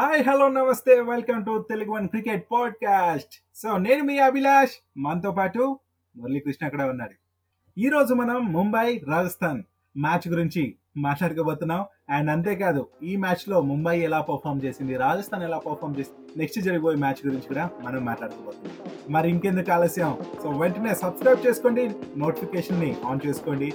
Hi hello నమస్తే. Welcome to Telugu one cricket podcast so నేను మీ అభిలాష్. మనతో పాటు మురళీకృష్ణ అక్కడ ఉన్నాడు. ఈరోజు మనం ముంబై రాజస్థాన్ మ్యాచ్ గురించి మాట్లాడుకోబోతున్నాం. అండ్ అంతేకాదు ఈ మ్యాచ్లో ముంబై ఎలా పర్ఫామ్ చేసింది రాజస్థాన్ ఎలా పర్ఫామ్ చేసింది నెక్స్ట్ జరిగిపోయే మ్యాచ్ గురించి కూడా మనం మాట్లాడుకోబోతున్నాం. మరి ఇంకెందుకు ఆలస్యం? సో వెంటనే సబ్స్క్రైబ్ చేసుకోండి. నోటిఫికేషన్ని ఆన్ చేసుకోండి.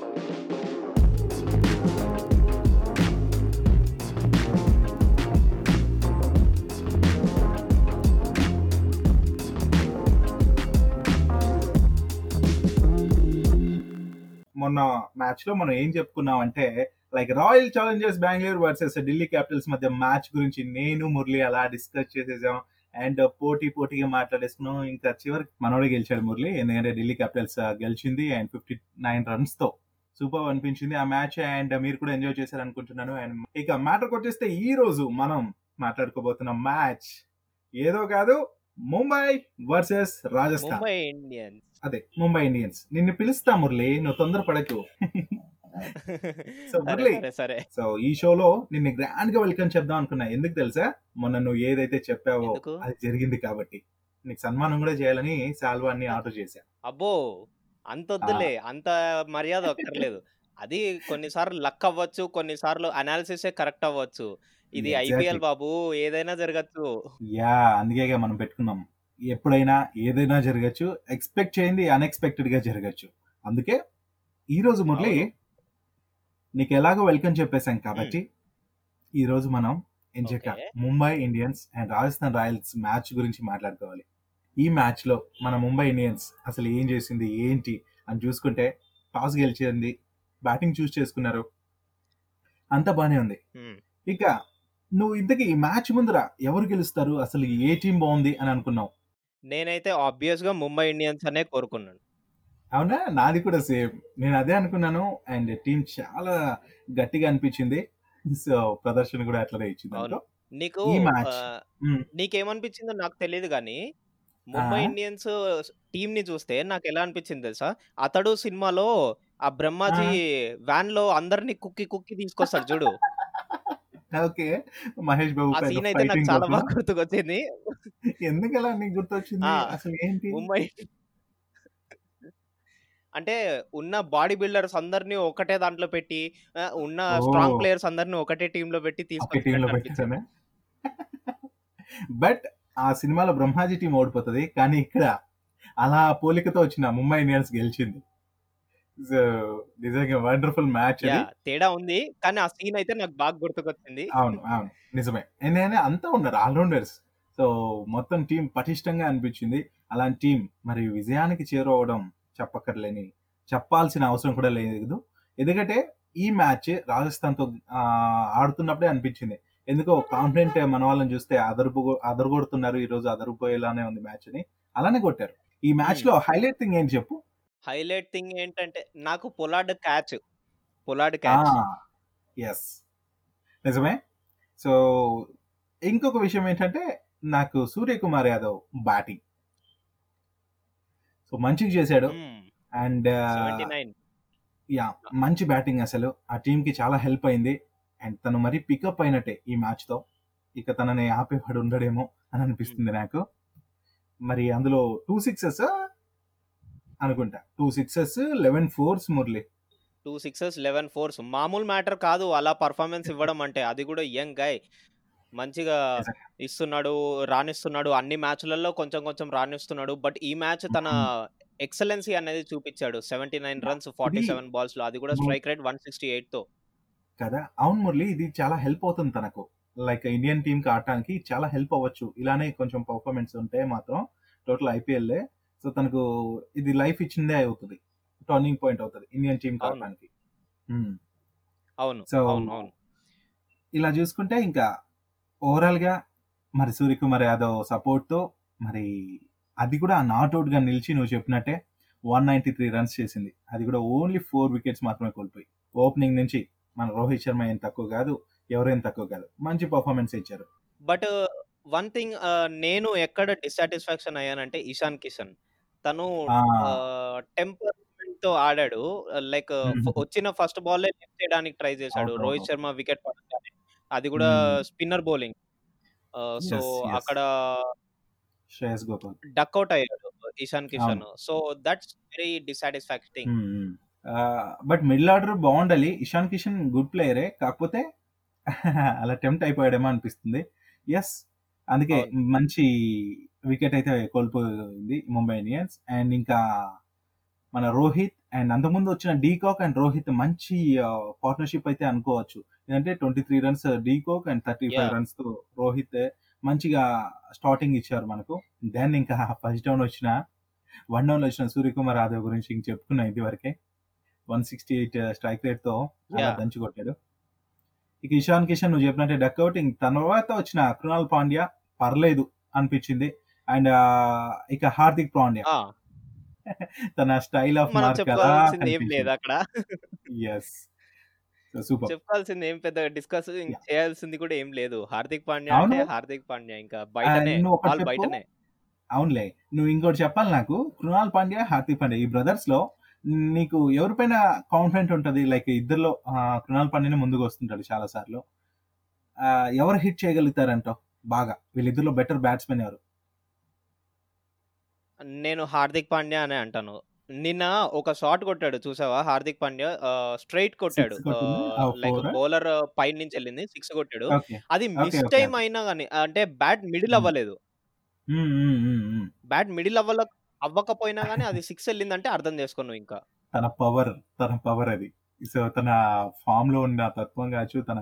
మొన్న మ్యాచ్లో మనం ఏం చెప్పుకున్నాం అంటే like Royal Challengers Bengaluru versus Delhi Capitals మధ్య మ్యాచ్ గురించి నేను మురళి అలా డిస్కస్ చేసేసాం. అండ్ పోటీ పోటీగా మాట్లాడేసుకున్నాం. ఇంకా చివరికి మనోడే గెలిచాడు మురళి. ఎందుకంటే ఢిల్లీ క్యాపిటల్స్ uh, గెలిచింది అండ్ ఫిఫ్టీ నైన్ రన్స్తో సూపర్ అనిపించింది ఆ మ్యాచ్ అండ్ మీరు కూడా ఎంజాయ్ చేశారు అనుకుంటున్నాను అండ్ ఇక మ్యాటర్కి వచ్చేస్తే ఈ రోజు మనం మాట్లాడుకోబోతున్న మ్యాచ్ ఏదో కాదు ముంబై వర్సెస్ రాజస్థాన్. ముంబై ఇండియన్స్. అదే ముంబై ఇండియన్స్. నిన్ను పిలుస్తా మురళి నువ్వు తొందర పడకు. సో మురళి సరే సో ఈ షోలో నిన్ను గ్రాండ్గా వెల్కమ్ చెప్దాం అనుకున్నా. ఎందుకు తెలుసా? మొన్న నువ్వు ఏదైతే చెప్పావో? అది జరిగింది కాబట్టి. నీకు సన్మానం కూడా చేయాలని శాల్వాన్ని ఆర్డర్ చేశా. అబ్బో అంత వద్దులే. అంత మర్యాద అక్కర్లేదు అది కొన్నిసార్లు లక్ అవ్వచ్చు కొన్నిసార్లు అనాలిసిస్ కరెక్ట్ అవ్వచ్చు. ఇది. ఐపీఎల్ బాబు ఏదైనా జరగచ్చు. యా అందుకేగా మనం పెట్టుకున్నాం. ఎప్పుడైనా ఏదైనా జరగచ్చు ఎక్స్పెక్ట్ చేయండి అన్ఎక్స్పెక్టెడ్గా జరగచ్చు. అందుకే ఈ రోజు మురళి. నీకు ఎలాగో వెల్కమ్ చెప్పేశాం కాబట్టి ఈ రోజు మనం ఎంచక. Mumbai Indians and Rajasthan Royals match గురించి మాట్లాడుకోవాలి. ఈ మ్యాచ్లో మన ముంబై ఇండియన్స్ అసలు ఏం చేసింది ఏంటి అని చూసుకుంటే టాస్ గెలిచింది బ్యాటింగ్ చూస్ చేసుకున్నారు. అంత బానే ఉంది. ఇక నువ్వు ఇంతకీ ఈ మ్యాచ్ ముందర ఎవరు గెలుస్తారు? అసలు ఏ టీం బాగుంది అని అనుకున్నావు? నేనైతే ఆబ్వియస్గా ముంబై ఇండియన్స్ అనే కోరుకున్నాను. అవునా? నాది కూడా సేమ్. నేను అదే అనుకున్నాను. అండ్ టీం చాలా గట్టిగా అనిపించింది. సో ప్రదర్శన కూడా అట్లనే ఇచ్చింది. నీకు. నీకేమనిపించిందో నాకు తెలియదు కానీ ముంబై? ఇండియన్స్ టీం ని చూస్తే నాకు ఎలా అనిపించింది తెలుసా? అతడు సినిమాలో ఆ బ్రహ్మాజీ వ్యాన్లో అందరినీ కుక్కి కుక్కి తీసుకొస్తాడు చూడు. ఓకే. మహేష్ బాబు ఆ సీన్ అయితే నాకు చాలా. బాగా గుర్తుకొచ్చింది. ఎందుకు అలా నీకు గుర్తొచ్చింది? అసలు ఏంటి? ముంబై అంటే ఉన్న బాడీ బిల్డర్స్ అందరినీ ఒకటే దాంట్లో పెట్టి ఉన్న. స్ట్రాంగ్ ప్లేయర్స్ అందరినీ ఒకటే టీమ్లో పెట్టి పెట్టానే బట్ ఆ సినిమాలో బ్రహ్మాజీ టీం ఓడిపోతుంది. కానీ ఇక్కడ అలా పోలికతో వచ్చిన ముంబై ఇండియన్స్ గెలిచింది. వండర్ఫుల్ మ్యాచ్ తేడా ఉంది. కానీ ఆ సీన్ అయితే నాకు బాగా గుర్తుకొచ్చింది. అవును అవును. నిజమే. నేను అంతా ఉన్నారు ఆల్రౌండర్స్. సో మొత్తం టీం పటిష్టంగా అనిపించింది. అలాంటి టీం మరి విజయానికి చేరువవడం చెప్పక్కర్లేని చెప్పాల్సిన అవసరం కూడా లేదు. ఎందుకంటే ఈ మ్యాచ్ రాజస్థాన్తో ఆ, ఆడుతున్నప్పుడే అనిపించింది. ఎందుకో కాన్ఫిడెంట్ మన వాళ్ళని చూస్తే అదరుపు అదరగొడుతున్నారు. ఈ రోజు అదరిపోయేలానే ఉంది మ్యాచ్ అని అలానే కొట్టారు. ఈ మ్యాచ్లో హైలైట్ థింగ్ ఏంటి చెప్పు? హైలైట్ థింగ్ ఏంటంటే నాకు Pollard catch. Pollard catch. Yes నిజమే. సో ఇంకొక విషయం ఏంటంటే నాకు సూర్యకుమార్ యాదవ్ బ్యాటింగ్. సో మంచిగా చేశాడు. అండ్ యా మంచి బ్యాటింగ్ అసలు. ఆ టీం కి చాలా హెల్ప్ అయింది. అండ్ తను మరి పికప్ అయినట్టే ఈ మ్యాచ్తో ఇక తనని ఆపేవాడు ఉండడేమో అని అనిపిస్తుంది నాకు. మరి అందులో టూ సిక్సెస్ అనుకుంటా. Two sixes eleven fours Murali. Two sixes eleven fours మామూలు మ్యాటర్ కాదు అలా పర్ఫార్మెన్స్ ఇవ్వడం అంటే. అది కూడా యంగ్ గాయ్ మంచిగా. ఇస్తున్నాడు రాణిస్తున్నాడు. అన్ని మ్యాచ్లలో కొంచెం కొంచెం రాణిస్తున్నాడు. బట్ ఈ మ్యాచ్ తన ఎక్సలెన్సీ అనేది చూపించాడు. Seventy nine runs forty seven బాల్స్లో. అది కూడా స్ట్రైక్ రేట్ వన్ సిక్స్టీ ఎయిట్తో. కదా? అవును మురళి ఇది చాలా హెల్ప్ అవుతుంది తనకు. లైక్ ఇండియన్ టీమ్కి ఆడటానికి చాలా హెల్ప్ అవ్వచ్చు. ఇలానే కొంచెం పర్ఫార్మెన్స్ ఉంటే మాత్రం టోటల్ ఐపీఎల్ సో తనకు ఇది లైఫ్ ఇచ్చిందే అవుతుంది. టర్నింగ్ పాయింట్ అవుతుంది. ఇండియన్ టీమ్కి అవును. అవును ఇలా చూసుకుంటే ఇంకా ఓవరాల్గా మరి సూర్యకుమార్ యాదవ్ సపోర్ట్తో మరి అది కూడా నాట్ అవుట్గా నిలిచి నువ్వు చెప్పినట్టే వన్ నైన్టీ త్రీ రన్స్ చేసింది. అది కూడా ఓన్లీ ఫోర్ వికెట్స్ మాత్రమే కోల్పోయి. ఓపెనింగ్ నుంచి మన రోహిత్ శర్మ ఏం తక్కువ కాదు ఎవరేం తక్కువ కాదు. మంచి పర్ఫార్మెన్స్ ఇచ్చారు. బట్ వన్ థింగ్ నేను ఎక్కడ డిస్సాటిస్ఫాక్షన్ అయ్యానంటే ఇషాన్ కిషన్. తను. టెంపర్మెంట్తో ఆడాడు. లైక్. వచ్చిన ఫస్ట్ బాల్ లిఫ్ట్ చేయడానికి ట్రై చేశాడు. రోహిత్. శర్మ వికెట్ పడగానే. అది కూడా. Spinner bowling. సో. అక్కడ శ్రేయస్ గోపాల్. డక్అవుట్ అయ్యాడు Ishan Kishan. So that's very dissatisfacting but middle order బాగుండాలి ఇషాన్ కిషన్ గుడ్ ప్లేయరే. కాకపోతే అలా టెంప్ట్ అయిపోయాడేమో అనిపిస్తుంది. ఎస్ అందుకే. మంచి వికెట్ అయితే కోల్పోయింది ముంబై ఇండియన్స్ అండ్ ఇంకా మన రోహిత్ అండ్ అంతకుముందు వచ్చిన డీకాక్ అండ్ రోహిత్ మంచి పార్ట్నర్షిప్ అయితే అనుకోవచ్చు ఎందుకంటే twenty three runs de Kock and thirty five. రన్స్తో Rohit మంచిగా స్టార్టింగ్ ఇచ్చారు మనకు దెన్ ఇంకా ఫస్ట్ డౌన్ వచ్చిన వన్ డౌన్లో వచ్చిన సూర్యకుమార్ యాదవ్ గురించి ఇంక చెప్పుకున్నాం ఇది వరకే వన్ సిక్స్టీ ఎయిట్ స్ట్రైక్ రేట్తో. దంచి కొట్టాడు ఇక ఇషాన్ కిషన్ నువ్వు చెప్పినట్టే డక్అవుట్ ఇంక తర్వాత వచ్చిన కృణాల్ పాండ్యా పర్లేదు అనిపించింది. అండ్ ఇక హార్దిక్ పాండ్యా. తన స్టైల్ ఆఫ్ అక్కడ. ఎస్ సూపర్ చెప్పుకోవాల్సింది ఏం పెద్ద డిస్కస్. చేయాల్సింది కూడా ఏం లేదు. హార్దిక్ పాండ్యా. అంటే హార్దిక్ పాండ్యా ఇంకా బయటనే. బయటనే. అవునులే. నువ్వు ఇంకోటి చెప్పాలి నాకు. కృణాల్ పాండ్యా హార్దిక్ పాండ్యా. ఈ బ్రదర్స్లో నీకు ఎవరిపైన కాన్ఫిడెంట్ ఉంటది? లైక్ ఇద్దరులో కృణాల్ పాండ్యానే ముందుకు వస్తుంటాడు చాలా సార్లు. ఎవరు హిట్ చేయగలుగుతారంటావు బాగా. వీళ్ళిద్దరిలో బెటర్ బ్యాట్స్మెన్ ఎవరు? నేను హార్దిక్ పాండ్యా అనే అంటాను. నిన్న ఒక షాట్ కొట్టాడు చూసావా? హార్దిక్ పాండ్యా స్ట్రైట్ కొట్టాడు. కొట్టిందా? ఆ, లైక్? బౌలర్ పైన నుంచి వెళ్ళింది సిక్స్ కొట్టాడు. ఓకే అది మిస్ టైం okay. అయినా కానీ అంటే బ్యాట్ మిడిల్ Hmm. అవ్వలేదు బ్యాట్ మిడిల్ అవ్వల అవ్వకపోయినా కానీ అది సిక్స్ వెళ్ళిందంటే అర్థం చేసుకున్నావు ఇంకా. తన పవర్ తన పవర్ అది. సో తన ఫామ్లో ఉన్న తత్వం కావచ్చు తన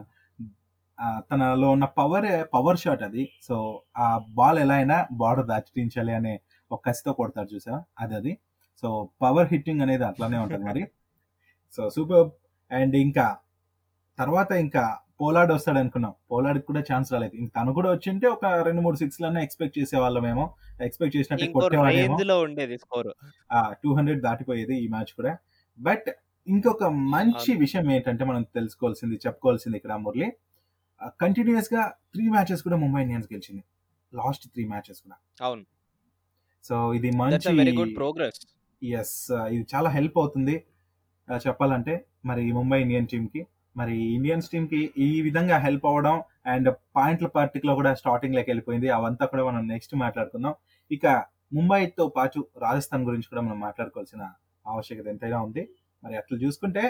తనలో ఉన్న పవర్ పవర్ షాట్ అది. సో ఆ బాల్ ఎలా అయినా బార్డర్ దాచిటించాలి అనే ఒక కసితో కొడతాడు చూసా అది అది. సో పవర్ హిట్టింగ్ అనేది అట్లానే ఉంటుంది మరి. సో సూపర్ అండ్ ఇంకా తర్వాత ఇంకా పోలాడ్ వస్తాడు అనుకున్నాం. పోలాడ్ కూడా ఛాన్స్ రాలేదు. ఇంక తను కూడా వచ్చింటే ఒక రెండు మూడు సిక్స్ లనే ఎక్స్పెక్ట్ చేసేవాళ్ళమేమో ఎక్స్పెక్ట్ చేసినట్టే స్కోర్ టూ హండ్రెడ్ దాటిపోయేది ఈ మ్యాచ్ కూడా. బట్ ఇంకొక మంచి. విషయం ఏంటంటే మనం తెలుసుకోవాల్సింది చెప్పుకోవాల్సింది ఇక్కడ మురళి. కంటిన్యూస్గా త్రీ మ్యాచెస్ కూడా ముంబై ఇండియన్స్ గెలిచింది. లాస్ట్ త్రీ మ్యాచెస్ కూడా. అవును. సో ఇది మంచి వెరీ గుడ్ ప్రోగ్రెస్ ఎస్ ఇది చాలా హెల్ప్ అవుతుంది. చెప్పాలంటే మరి ముంబై ఇండియన్ టీమ్కి మరి ఇండియన్స్ టీమ్కి ఈ విధంగా హెల్ప్ అవ్వడం అండ్ పాయింట్ల పార్టిక్లో కూడా స్టార్టింగ్లోకి వెళ్ళిపోయింది. అవంతా కూడా మనం నెక్స్ట్ మాట్లాడుకుందాం. ఇక ముంబైతో పాటు రాజస్థాన్ గురించి కూడా మనం మాట్లాడుకోవాల్సిన ఆవశ్యకత ఎంతైనా ఉంది. మరి అట్లా చూసుకుంటే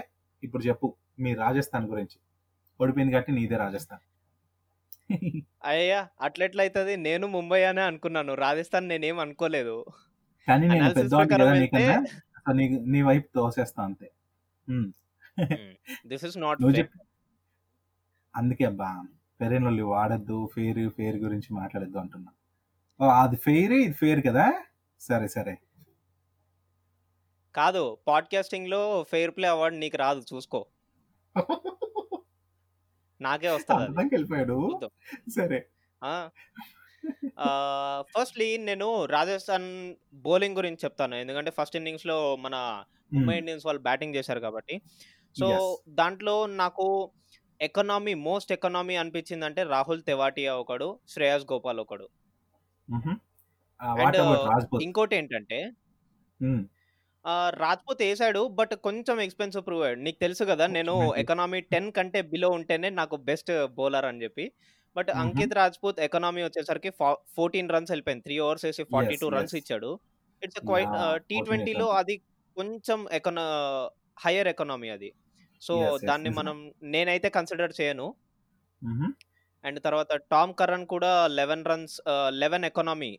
ఇప్పుడు చెప్పు మీ రాజస్థాన్ గురించి. ఓడిపోయింది కాబట్టి నీదే రాజస్థాన్. అయ్యా అట్లెట్లయితది? నేను ముంబై అనే అనుకున్నాను. రాజస్థాన్ నేనేం అనుకోలేదు. కానీ నేను సో నీ వైపు తోసేస్తా అంతే. దిస్ ఇస్ నాట్ అందుకే అబ్బా వాళ్ళు వాడద్దు ఫెయిర్ ఫెయిర్ గురించి మాట్లాడద్దు అంటున్నా. ఓ, అది ఫెయిర్ ఇది ఫెయిర్ కదా? సరే సరే. కాదు పాడ్కాస్టింగ్లో ఫెయిర్ ప్లే అవార్డ్ నీకు రాదు చూసుకో. నాకే వస్తుంది వెళ్ళిపోయాడు చూద్దాం. సరే. ఫస్ట్లీ నేను రాజస్థాన్ బౌలింగ్ గురించి చెప్తాను. ఎందుకంటే ఫస్ట్ ఇన్నింగ్స్లో మన ముంబై ఇండియన్స్ వాళ్ళు బ్యాటింగ్ చేశారు కాబట్టి. సో. దాంట్లో నాకు ఎకనామీ మోస్ట్ ఎకనామీ అనిపించింది అంటే రాహుల్ తెవాటియా ఒకడు శ్రేయస్ గోపాల్ ఒకడు. అండ్ ఇంకోటి ఏంటంటే ఆ, రాజ్పూత్ వేసాడు బట్ కొంచెం ఎక్స్పెన్సివ్ ప్రూవ్ అయ్యాడు నీకు తెలుసు కదా నేను. ఎకనామీ టెన్ కంటే బిలో ఉంటేనే నాకు బెస్ట్ బౌలర్ అని చెప్పి బట్. అంకిత్ రాజ్పూత్ ఎకనామీ వచ్చేసరికి ఫోర్టీన్ రన్స్ వెళ్ళిపోయింది త్రీ ఓవర్స్ వేసి ఫార్టీ టూ రన్స్. ఇచ్చాడు ఇట్స్ క్వైట్ టీ 14 ట్వంటీలో. అది కొంచెం ఎకనా హయ్యర్ ఎకనామీ అది సో దాన్ని. మనం నేనైతే కన్సిడర్ చేయను. అండ్ తర్వాత టామ్ కరణ్ కూడా eleven runs eleven economy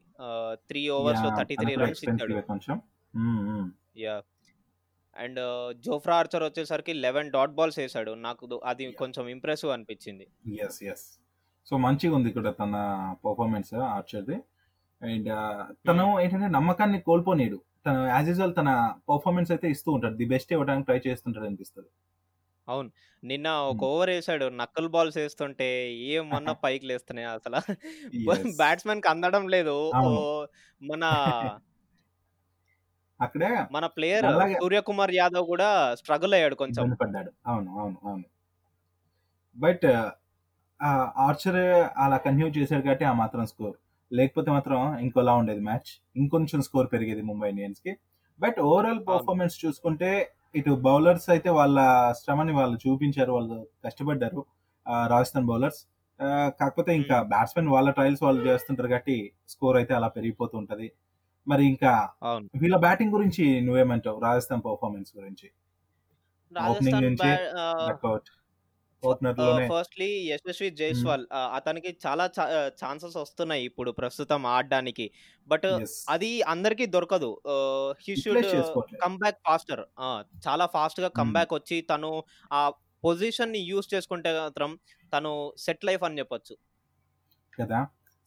three overs thirty తను త్రీ కూడా రన్స్ ఇచ్చాడు కొంచెం. యా అండ్ జోఫ్రా ఆర్చర్ వచ్చేసరికి లెవెన్ డాట్ బాల్స్ వేసాడు నాకు దు- అది కొంచెం ఇంప్రెసివ్ అనిపించింది. ఎస్ ఎస్ సో మంచిగా ఉంది ఇక్కడ తన పర్ఫార్మెన్స్ ఆర్చర్ది అండ్ తను ఏంటంటే నమ్మకాన్ని కోల్పోనీడు. తను యాజ్ యూజువల్ తన పర్ఫార్మెన్స్ అయితే ఇస్తూ ఉంటాడు. ది బెస్ట్ ఇవ్వడానికి ట్రై చేస్తుంటాడు అనిపిస్తుంది. అవును. నిన్న ఒక Hmm. ఓవర్ వేసాడు నక్కల్ బాల్స్ వేస్తుంటే ఏమన్నా పైకి లేస్తున్నాయి అసలు. Yes. బ్యాట్స్మెన్కి అందడం లేదు. అవును. మన అక్కడే మన ప్లేయర్. సూర్యకుమార్ యాదవ్ కూడా స్ట్రగుల్ అయ్యాడు కొంచెం. పడ్డాడు. అవును అవును అవును. బట్ ఆర్చర్ అలా కంటిన్యూ చేశాడు కాబట్టి ఆ మాత్రం స్కోర్ లేకపోతే మాత్రం ఇంకోలా ఉండేది మ్యాచ్ ఇంకొంచెం స్కోర్ పెరిగేది ముంబై ఇండియన్స్కి. బట్ ఓవరాల్ పర్ఫార్మెన్స్ చూసుకుంటే ఇటు బౌలర్స్ అయితే వాళ్ళ శ్రమని వాళ్ళు చూపించారు వాళ్ళు కష్టపడ్డారు. రాజస్థాన్ బౌలర్స్. కాకపోతే ఇంకా బ్యాట్స్మెన్ వాళ్ళ ట్రయల్స్ వాళ్ళు చేస్తుంటారు కాబట్టి స్కోర్ అయితే అలా పెరిగిపోతూ ఉంటది. మరి ఇంకా వీళ్ళ బ్యాటింగ్ గురించి నువ్వేమంటావు? రాజస్థాన్ పర్ఫార్మెన్స్ గురించి. ఓపెనింగ్ రాజస్థాన్ నుంచి ఫస్ట్లీ యశస్వి జైస్వాల్ అతనికి చాలా ఛాన్సెస్ వస్తున్నాయి ఇప్పుడు ప్రస్తుతం ఆడడానికి. బట్ అది అందరికీ దొరకదు. హీ షుడ్ utilize చేసుకోవట్లేదు. కమ్ బ్యాక్ ఫాస్టర్ చాలా ఫాస్ట్గా కమ్ Hmm. బ్యాక్ వచ్చి తను ఆ పొజిషన్ని యూస్ చేసుకుంటే మాత్రం తను సెట్ లైఫ్ అని చెప్పొచ్చు. కదా?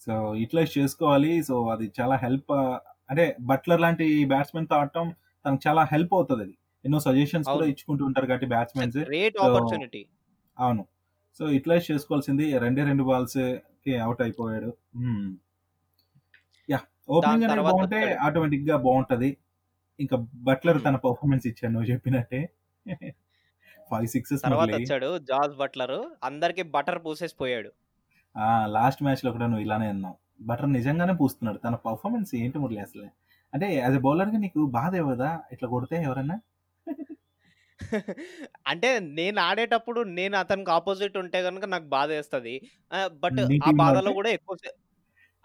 సో యూటిలైజ్ చేసుకోవాలి. సో అది చాలా హెల్ప్ అంటే బట్లర్ లాంటి బ్యాట్స్మెన్తో ఆడటం తనకు చాలా హెల్ప్ అవుతుంది అది. ఎన్నో సజెషన్స్ కూడా. ఇచ్చుకుంటూ ఉంటారు కాబట్టి బ్యాట్స్మెన్స్. అవును. సో యూటిలైజ్ చేసుకోవాల్సింది రెండే రెండు బాల్స్కి అవుట్ అయిపోయాడు. యా ఓపెనింగ్ అనేది తర్వాత బాగుంటే. ఆటోమేటిక్గా బాగుంటది. ఇంకా బట్లర్. తన పర్ఫార్మెన్స్ ఇచ్చాడు నువ్వు చెప్పినట్టే. ఫైవ్ సిక్సెస్ తర్వాత వచ్చాడు జార్జ్ బట్లర్. అందరికి బటర్ పూసేసి పోయాడు. లాస్ట్ మ్యాచ్లో కూడా నువ్వు ఇలానే అన్నావు. బటర్ నిజంగానే పూస్తున్నాడు తన పర్ఫార్మెన్స్ ఏంటి మురళి అసలు అంటే యాజ్ ఎ బౌలర్గా నీకు బాధ కదా ఇట్లా కొడితే ఎవరన్నా అంటే నేను ఆడేటప్పుడు నేను అతనికి ఆపోజిట్ ఉంటే కనుక నాకు బాధ వేస్తుంది బట్ ఆ బాధలో? కూడా ఎక్కువ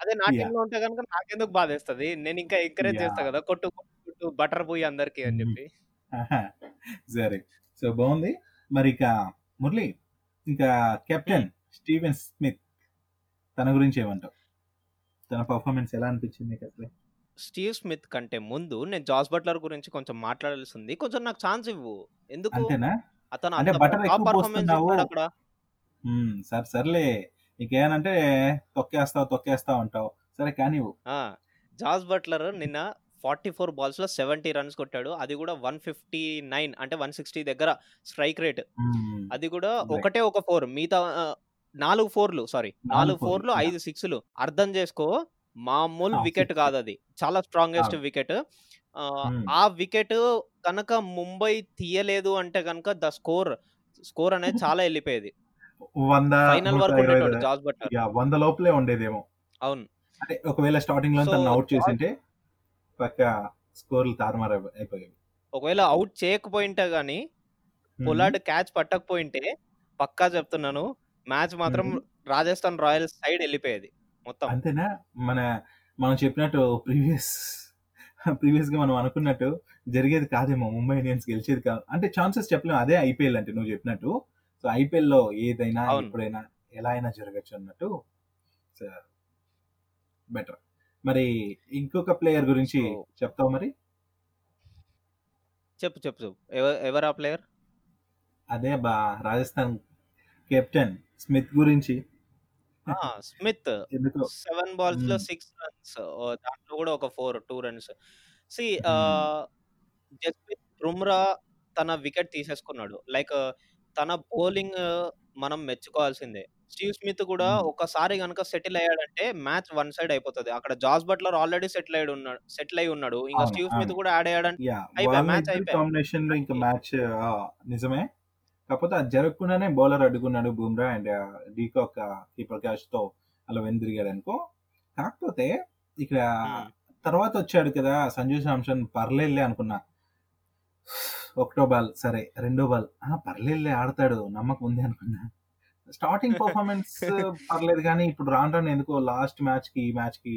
అదే నా Yeah. టీమ్లో ఉంటే కనుక నాకెందుకు బాధ వేస్తుంది నేను ఇంకా ఎంకరేజ్ చేస్తా. కదా కొట్టు కొట్టు, బటర్ పోయి అందరికి అని. చెప్పి. సరే సో బాగుంది మరి ఇక మురళి ఇంకా కెప్టెన్ స్టీవెన్ స్మిత్ తన గురించి ఏమంటావు తన పర్ఫార్మెన్స్ ఎలా అనిపించింది అసలు? స్టీవ్ స్మిత్ కంటే ముందు నేను జాస్ బట్లర్ గురించి కొంచెం మాట్లాడాల్సింది. కొంచెం నాకు ఛాన్స్ ఇవ్వు. ఎందుకు? అంతేనా? అక్కడ. సరే సర్లే. నీకేనంటే తొక్కేస్తావు తొక్కేస్తావు అంటావు. సరే కానీ జాస్ బట్లర్ నిన్న ఫార్టీ ఫోర్ బాల్స్లో సెవెంటీ రన్స్ కొట్టాడు. అది కూడా వన్ ఫిఫ్టీ నైన్ అంటే వన్ సిక్స్టీ దగ్గర స్ట్రైక్ రేట్. అది కూడా. ఒకటే ఒక ఫోర్. మిగతా నాలుగు ఫోర్లు సారీ నాలుగు ఫోర్లు. ఐదు సిక్స్లు. అర్థం చేసుకో మామూలు వికెట్. కాదు అది చాలా స్ట్రాంగెస్ట్. వికెట్. ఆ వికెట్ కనుక ముంబై తీయలేదు అంటే కనుక ద స్కోర్ స్కోర్ అనేది చాలా వెళ్ళిపోయేది వంద ఫైనల్ వరకు బట్లర్ యా, వంద లోపలే ఉండేదేమో. అవును. అంటే ఒకవేళ స్టార్టింగ్లో అవుట్ చేసింటే పక్క స్కోర్లు తారుమారు అయిపోయాయి ఒకవేళ అవుట్ చేయకపోయింటే గానీ పొలాడ్ క్యాచ్ పట్టకపోయింటే పక్కా చెప్తున్నాను మ్యాచ్ మాత్రం. రాజస్థాన్ రాయల్స్ సైడ్ వెళ్ళిపోయేది మొత్తం. అంతేనా? మన మనం చెప్పినట్టు ప్రీవియస్ ప్రీవియస్గా మనం అనుకున్నట్టు జరిగేది కాదేమో ముంబై ఇండియన్స్ గెలిచేది కాదు అంటే ఛాన్సెస్ చెప్పలేము అదే ఐపీఎల్ అంటే నువ్వు చెప్పినట్టు. సో ఐపీఎల్లో ఏదైనా. ఎప్పుడైనా ఎలా అయినా జరగచ్చు అన్నట్టు బెటర్ మరి ఇంకొక ప్లేయర్ గురించి చెప్తావు మరి? చెప్పు చెప్పు చెప్పు. ఎవ- ఎవరా ప్లేయర్ అదే బా రాజస్థాన్ కెప్టెన్ స్మిత్ గురించి. స్మిత్. సెవెన్ బాల్స్లో. Six runs. దాంట్లో కూడా ఒక four two runs. C. Jasprit Bumrah తన వికెట్ తీసేసుకున్నాడు. లైక్ తన బౌలింగ్ మనం మెచ్చుకోవాల్సిందే. స్టీవ్ స్మిత్ కూడా. ఒకసారి కనుక సెటిల్ అయ్యాడంటే మ్యాచ్ వన్ సైడ్ అయిపోతుంది. అక్కడ జాస్ బట్లర్ ఆల్రెడీ సెటిల్ అయి ఉన్నాడు సెటిల్ అయి ఉన్నాడు. ఇంకా స్టీవ్ స్మిత్. కూడా యాడ్ అయ్యాడంటే అయిపోయి, ఇద్దరి అయిపోయి. మ్యాచ్ నిజమే. కాకపోతే అది జరగకుండానే bowler అడ్డుకున్నాడు Bumrah and de Kock keeper క్యాచ్తో అలా వెనుదిరిగాడు అనుకో. కాకపోతే ఇక్కడ. తర్వాత వచ్చాడు కదా సంజు శాంసన్ పర్లేదులే అనుకున్నా. ఒకటో బాల్ సరే రెండో బాల్. ఆ పర్లేదులే ఆడతాడు నమ్మకం ఉంది అనుకున్నా. స్టార్టింగ్ పర్ఫార్మెన్స్ పర్లేదు కానీ ఇప్పుడు రాను రాను ఎందుకో లాస్ట్ మ్యాచ్కి ఈ మ్యాచ్కి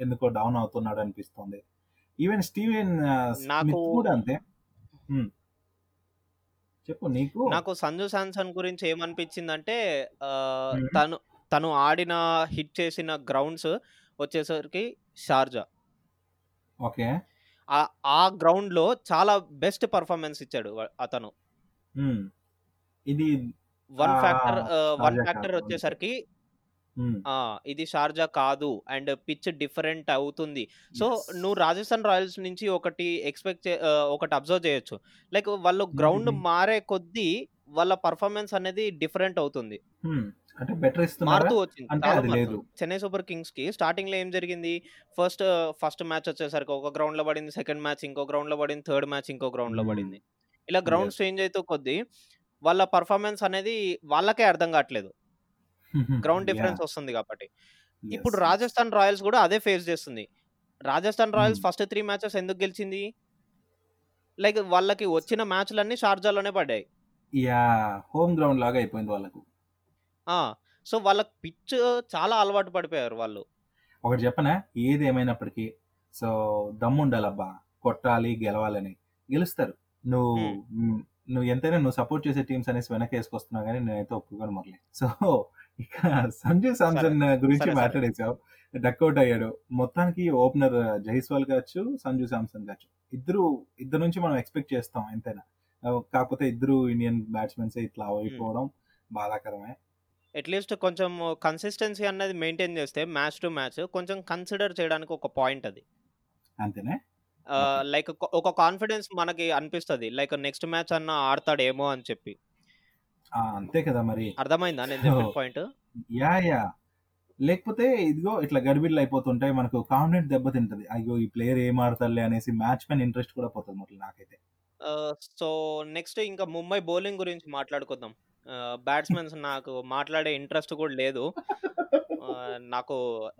ఎందుకో డౌన్ అవుతున్నాడు అనిపిస్తుంది. ఈవెన్ స్టీవెన్ కూడా అంతే. హ్మ్. చెప్పు నీకు నాకు సంజు శాంసన్ గురించి ఏమనిపించిందంటే ఆ, మ్మ్. తను తను ఆడిన హిట్ చేసిన గ్రౌండ్స్ వచ్చేసరికి షార్జా ఓకే ఆ గ్రౌండ్లో చాలా బెస్ట్ పర్ఫార్మెన్స్ ఇచ్చాడు అతను. ఇది వన్ ఫ్యాక్టర్ వన్ ఫ్యాక్టర్. వచ్చేసరికి. ఆ, ఇది షార్జా కాదు అండ్ పిచ్ డిఫరెంట్ అవుతుంది. సో. నువ్వు రాజస్థాన్ రాయల్స్ నుంచి ఒకటి ఎక్స్పెక్ట్ ఒకటి అబ్జర్వ్ చేయొచ్చు. లైక్ వాళ్ళు గ్రౌండ్. మారే కొద్దీ వాళ్ళ పర్ఫార్మెన్స్ అనేది డిఫరెంట్ అవుతుంది. అంటే బెటర్ మారుతూ వచ్చింది. చెన్నై సూపర్ కింగ్స్కి స్టార్టింగ్లో ఏం జరిగింది? ఫస్ట్ ఫస్ట్ మ్యాచ్ వచ్చేసరికి ఒక గ్రౌండ్లో పడింది. సెకండ్ మ్యాచ్ ఇంకో గ్రౌండ్లో పడింది. థర్డ్ మ్యాచ్ ఇంకో గ్రౌండ్లో. పడింది. ఇలా గ్రౌండ్ చేంజ్ అవుతూ కొద్దీ వాళ్ళ పర్ఫార్మెన్స్ అనేది వాళ్ళకే అర్థం కావట్లేదు. గ్రౌండ్ డిఫరెన్స్ వస్తుంది కాబట్టి. ఇప్పుడు రాజస్థాన్ రాయల్స్ కూడా అదే ఫేస్ చేస్తుంది. Rajasthan Royals Hmm. First three matches ఎందుకు గెలిచింది? లైక్ వాళ్ళకి వచ్చిన మ్యాచ్లన్నీ షార్జాలోనే పడ్డాయి. యా హోమ్ గ్రౌండ్ లాగా అయిపోయింది వాళ్ళకు. సో వాళ్ళకి పిచ్ చాలా అలవాటు పడిపోయారు వాళ్ళు. ఒకటి చెప్పనా? ఏది ఏమైనప్పటికీ సో దమ్ము ఉండాలబ్బా కొట్టాలి గెలవాలని. గెలుస్తారు. నువ్వు మ్, నువ్వు ఎంతైనా నువ్వు సపోర్ట్ చేసే టీమ్స్ అనేసి వెనక్కి వేసుకొస్తున్నావు కానీ నేనైతే ఒప్పుకోను మురళి. సో ఇక సంజు సామ్సన్ గురించి సరే, సరే. మాట్లాడేసావు డక్అవుట్ అయ్యాడు. మొత్తానికి ఓపెనర్ జైస్వాల్ కావచ్చు సంజు సామ్సన్ కావచ్చు. ఇద్దరు ఇద్దరు నుంచి మనం ఎక్స్పెక్ట్ చేస్తాం ఎంతైనా. ఆ, కాకపోతే ఇద్దరు ఇండియన్ బ్యాట్స్మెన్స్ ఇట్లా అయిపోవడం బాధాకరమే. అట్లీస్ట్ కొంచెం కన్సిస్టెన్సీ అన్నది మెయింటైన్ చేస్తే మ్యాచ్ టు మ్యాచ్ కొంచెం కన్సిడర్ చేయడానికి ఒక పాయింట్ అది. అంతేనే? లైక్ ఒక కాన్ఫిడెన్స్ మనకి అనిపిస్తుంది. లైక్ నెక్స్ట్ మ్యాచ్ అన్న ఆడతాడేమో అని చెప్పి. అంతే కదా మరి. అర్థమైందా నేను పాయింట్ యా యా. లేకపోతే ఇదిగో ఇట్లా గడిబిడ్లు అయిపోతుంటాయి మనకు కాన్ఫిడెంట్ దెబ్బతింటది అయ్యో ఈ ప్లేయర్ ఏం ఆడతారులే అనేసి మ్యాచ్ పైన ఇంట్రెస్ట్ కూడా పోతుంది మొదలు నాకైతే. సో నెక్స్ట్ ఇంకా ముంబై బౌలింగ్ గురించి మాట్లాడుకుందాం. బ్యాట్స్మెన్స్ నాకు మాట్లాడే ఇంట్రెస్ట్ కూడా లేదు. నాకు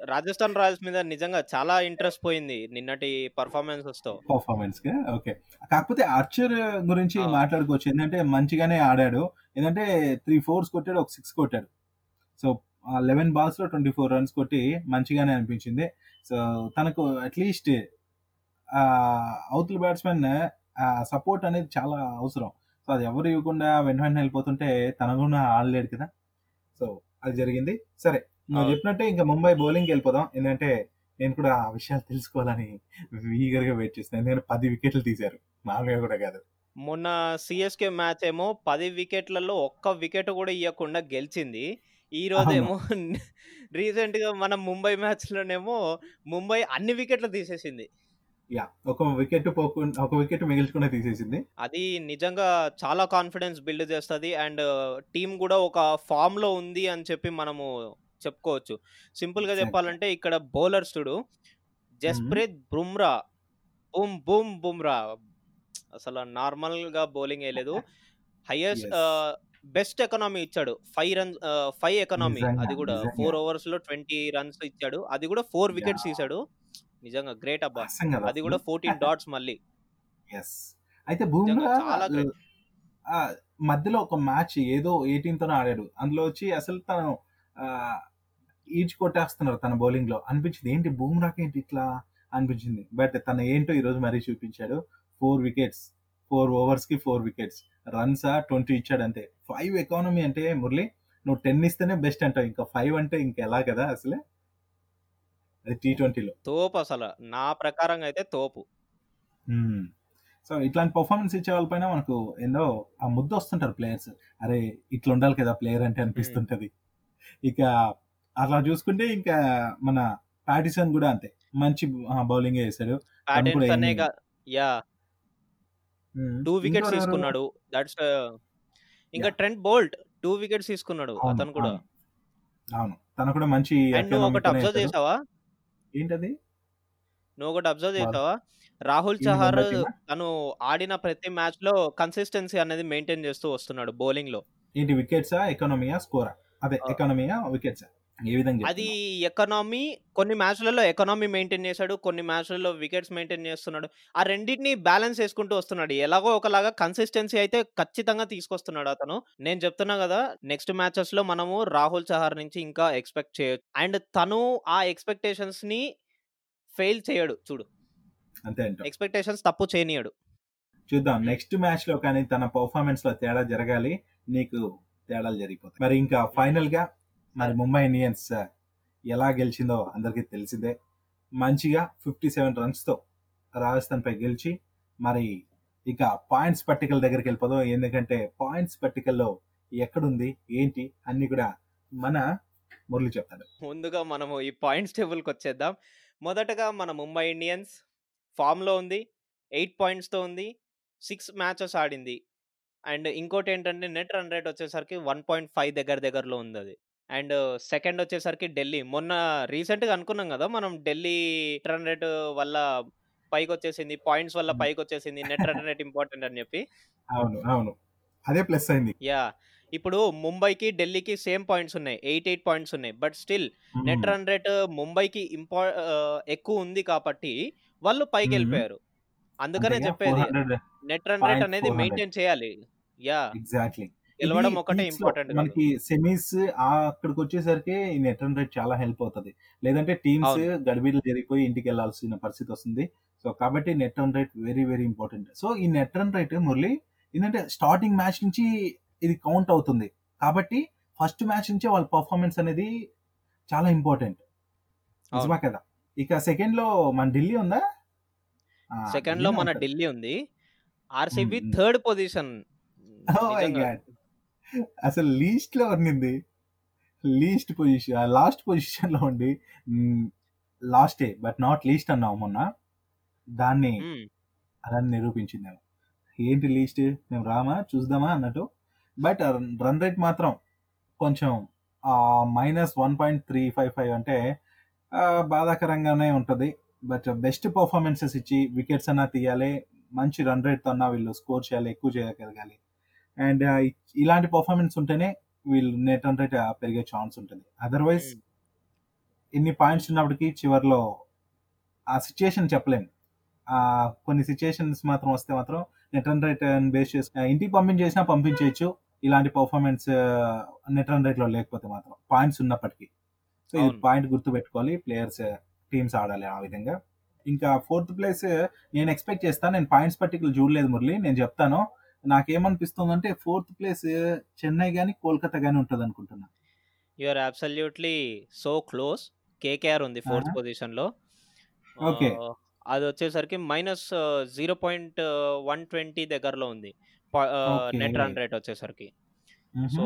రాజస్థాన్ రాయల్స్ మీద నిజంగా చాలా ఇంట్రెస్ట్ పోయింది నిన్నటి పర్ఫార్మెన్సెస్తో. Performance okay. కాకపోతే ఆర్చర్ గురించి. మాట్లాడుకోవచ్చు. ఏంటంటే మంచిగానే ఆడాడు. ఏంటంటే త్రీ ఫోర్స్ కొట్టాడు ఒక సిక్స్ కొట్టాడు. సో లెవెన్ బాల్స్లో ట్వంటీ ఫోర్ రన్స్ కొట్టి మంచిగానే అనిపించింది. సో తనకు అట్లీస్ట్ అవతల బ్యాట్స్మెన్ సపోర్ట్ అనేది చాలా అవసరం. సో అది ఎవరు ఇవ్వకుండా వెంట వెంటనే వెళ్ళిపోతుంటే తన కూడా ఆడలేడు కదా. సో అది జరిగింది. సరే నువ్వు. చెప్పినట్టే ఇంకా ముంబై బౌలింగ్ వెళ్ళిపోదాం. ఎందుకంటే నేను కూడా ఆ విషయాలు తెలుసుకోవాలని ఈగర్గా వెయిట్ చేస్తున్నాను. ఎందుకంటే పది వికెట్లు తీశారు. మామూలుగా కూడా కాదు. మొన్న సిఎస్కే మ్యాచ్ ఏమో పది వికెట్లలో ఒక్క వికెట్ కూడా ఇవ్వకుండా గెలిచింది. ఈ రోజేమో రీసెంట్గా మన ముంబై మ్యాచ్ లోనేమో ముంబై అన్ని వికెట్లు తీసేసింది. యా ఒక వికెట్ పోకుండా ఒక వికెట్ మిగిల్చుకునే తీసేసింది. అది నిజంగా చాలా కాన్ఫిడెన్స్ బిల్డ్ చేస్తుంది అండ్ టీం కూడా ఒక ఫామ్లో ఉంది అని చెప్పి మనము చెప్పుకోవచ్చు. సింపుల్గా. చెప్పాలంటే ఇక్కడ బౌలర్స్ చూడు. Jasprit Bumrah. Boom boom Bumrah. అసలు నార్మల్గా బౌలింగ్ వేయలేదు. హైయెస్ట్. బెస్ట్ ఎకనామీ ఇచ్చాడు. Five runs five economy. అది కూడా. ఫోర్ ఓవర్స్లో ట్వంటీ రన్స్ ఇచ్చాడు. అది కూడా ఫోర్ వికెట్స్. తీసాడు నిజంగా గ్రేట్ అబ్బా. అది కూడా ఫోర్టీన్ డాట్స్ మళ్ళీ. ఎస్ అయితే బూమ్రా చాలా మధ్యలో ఒక మ్యాచ్ ఏదో ఎయిటీన్ తోనే ఆడాడు. అందులో వచ్చి అసలు తను ఆ, ఈడ్చి కొట్టేస్తున్నారు తన బౌలింగ్లో అనిపించింది ఏంటి బూమ్రాకి ఏంటి ఇట్లా? అనిపించింది. బట్ తన ఏంటో ఈ రోజు మరీ చూపించాడు. ఫోర్ వికెట్స్ ఫోర్ ఓవర్స్కి ఫోర్ వికెట్స్. రన్స్ ట్వంటీ ఇచ్చాడు అంతే ఫైవ్ ఎకానమీ అంటే మురళి నువ్వు టెన్ ఇస్తేనే బెస్ట్ అంటావు. ఇంకా ఫైవ్ అంటే ఇంకా ఎలా కదా అసలే? అది టీ ట్వంటీలో. తోపు అసలు. నా ప్రకారంగా అయితే తోపు. సో ఇట్లాంటి పర్ఫార్మెన్స్ ఇచ్చే వాళ్ళపైన మనకు ఏందో ఆ ముద్ద వస్తుంటారు ప్లేయర్స్. అరే ఇట్లా ఉండాలి కదా ప్లేయర్ అంటే అనిపిస్తుంటది. ఇక అట్లా చూసుకుంటే ఇంకా మన పాటిసన్ కూడా అంతే. మంచి బౌలింగ్ వేసాడు యా. Two wickets? తీసుకున్నాడు. దట్స్ ఇంకా Yeah. Trent Boult two wickets తీసుకున్నాడు అతను కూడా. అవును. తను కూడా మంచి ఒకటి అబ్జర్వ్ చేసావా? ఏంటది? నువ్వు ఒకటి అబ్జర్వ్ చేసావా? రాహుల్ చహార్? తను ఆడిన ప్రతి మ్యాచ్లో కన్సిస్టెన్సీ అనేది మెయింటైన్ చేస్తూ వస్తున్నాడు బౌలింగ్లో ఏంటి వికెట్సా ఎకానమీయా స్కోరా అదే. ఎకానమీయా వికెట్సా? ఏ విధంగా అది? ఎకనామీ కొన్ని మ్యాచ్లలో ఎకనామీ మెయింటైన్ చేశాడు కొన్ని మ్యాచ్లలో వికెట్స్ మెయింటైన్ చేస్తున్నాడు. ఆ రెండింటిని బ్యాలెన్స్ చేసుకుంటూ వస్తున్నాడు. ఎలాగో ఒకలాగా కన్సిస్టెన్సీ అయితే ఖచ్చితంగా తీసుకొస్తున్నాడు అతను. నేను చెప్తున్నా కదా నెక్స్ట్ మ్యాచెస్లో మనము రాహుల్ చహార్ నుంచి ఇంకా ఎక్స్పెక్ట్ చేయొచ్చు. అండ్ తను ఆ ఎక్స్పెక్టేషన్స్ని ఫెయిల్ చేయడు చూడు. అంతే ఎక్స్పెక్టేషన్స్ తప్పు చేయనీయడు. చూద్దాం. నెక్స్ట్ మ్యాచ్లో కానీ తన పర్ఫార్మెన్స్లో తేడా జరగాలి. నీకు తేడాలు జరిగిపోతాయి. మరి ఇంకా ఫైనల్గా మరి ముంబై ఇండియన్స్ ఎలా గెలిచిందో అందరికీ తెలిసిందే. మంచిగా ఫిఫ్టీ సెవెన్ రన్స్తో గెలిచి మరి ఇక పాయింట్స్ పట్టికల దగ్గరికి వెళ్ళిపోదాం. ఎందుకంటే పాయింట్స్ పట్టికల్లో ఎక్కడుంది ఏంటి అన్ని కూడా మన మురళి చెప్తాడు. ముందుగా మనము ఈ పాయింట్స్ టేబుల్కి వచ్చేద్దాం. మొదటగా మన ముంబై ఇండియన్స్ ఫామ్లో ఉంది ఎయిట్ పాయింట్స్తో ఉంది సిక్స్ మ్యాచెస్ ఆడింది. అండ్ ఇంకోటి ఏంటంటే నెట్ రన్ రేట్ వచ్చేసరికి వన్ పాయింట్ ఫైవ్ దగ్గర దగ్గరలో ఉంది అది. అండ్ సెకండ్ వచ్చేసరికి ఢిల్లీ. మొన్న రీసెంట్గా అనుకున్నాం కదా! మనం ఢిల్లీ రన్ రేట్ వల్ల పైకి వచ్చేసింది పాయింట్స్ వల్ల పైకి వచ్చేసింది నెట్ రన్ రేట్ ఇంపార్టెంట్ అని చెప్పి. అవును అవును. అదే ప్లస్ అయింది. యా. ఇప్పుడు ముంబైకి ఢిల్లీకి సేమ్ పాయింట్స్ ఉన్నాయి. ఎయిట్ ఎయిట్ పాయింట్స్ ఉన్నాయి. But still net run rate ముంబైకి ఇంపా ఎక్కువ ఉంది కాబట్టి వాళ్ళు పైకి. వెళ్ళిపోయారు అందుకనే చెప్పేది. నెట్ రన్ రేట్ అనేది మెయింటైన్ చేయాలి. యా. ఎగ్జాక్ట్లీ. గెలవడం ఒకటే ఇంపార్టెంట్ మనకి సెమీస్ అక్కడికి వచ్చేసరికి ఈ నెట్ రన్ రేట్ చాలా హెల్ప్ అవుతుంది. లేదంటే టీమ్స్ అవును. గడిబిడ్లు జరిగిపోయి ఇంటికి వెళ్ళాల్సిన పరిస్థితి వస్తుంది. సో కాబట్టి net run rate very very important so ఈ నెట్ రన్ రేట్ మురళి ఏంటంటే స్టార్టింగ్ మ్యాచ్ నుంచి ఇది కౌంట్ అవుతుంది. కాబట్టి ఫస్ట్ మ్యాచ్ నుంచే వాళ్ళ పర్ఫార్మెన్స్ అనేది చాలా ఇంపార్టెంట్ నిజమా కదా? ఇక సెకండ్లో మన ఢిల్లీ ఉందా? సెకండ్లో మన ఢిల్లీ ఉంది. ఆర్సీబీ. థర్డ్ పొజిషన్ అసలు లీస్ట్లో ఉన్నింది. లీస్ట్ పొజిషన్ లాస్ట్ పొజిషన్లో ఉండి లాస్టే బట్ నాట్ లీస్ట్ అన్నావు మొన్న. దాన్ని మ్మ్. అదని నిరూపించిందేమో ఏంటి లీస్ట్ మేము రామా? చూద్దామా అన్నట్టు. బట్ రన్ రేట్ మాత్రం కొంచెం minus one point three five five అంటే బాధాకరంగానే ఉంటుంది. బట్ బెస్ట్ పర్ఫార్మెన్సెస్ ఇచ్చి వికెట్స్ అన్నా తీయాలి మంచి రన్ రేట్తో అన్నా వీళ్ళు స్కోర్ చేయాలి ఎక్కువ చేయగలగాలి. అండ్ ఇలాంటి పర్ఫార్మెన్స్ ఉంటేనే వీళ్ళు నెట్ రన్ రేట్ పెరిగే ఛాన్స్ ఉంటుంది. అదర్వైజ్ మ్మ్. ఇన్ని పాయింట్స్ ఉన్నప్పటికీ చివరిలో ఆ సిచ్యుయేషన్ చెప్పలేం. ఆ కొన్ని సిచ్యుయేషన్స్ మాత్రం వస్తే మాత్రం నెట్ రన్ రేట్ బేస్ చేసి ఇంటికి పంపించేసినా పంపించేయచ్చు. ఇలాంటి పర్ఫార్మెన్స్ నెట్ రన్ రేట్లో లేకపోతే మాత్రం పాయింట్స్ ఉన్నప్పటికీ. సో ఇది అవును. పాయింట్ గుర్తు పెట్టుకోవాలి ప్లేయర్స్ టీమ్స్ ఆడాలి ఆ విధంగా. ఇంకా ఫోర్త్ ప్లేస్ నేను ఎక్స్పెక్ట్ చేస్తాను నేను పాయింట్స్ పర్టికులర్ చూడలేదు మురళి. నేను చెప్తాను. నాకేమనిపిస్తుంది అంటే ఫోర్త్ ప్లేస్ చెన్నై గానీ కోల్కతా గానీ ఉంటుంది అనుకుంటున్నా or absolutely so close KKR ఉంది ఫోర్త్ పొజిషన్లో ఓకే. అది వచ్చేసరికి minus zero point one twenty దగ్గరలో ఉంది. నెట్ రన్ రేట్ వచ్చేసరికి. సో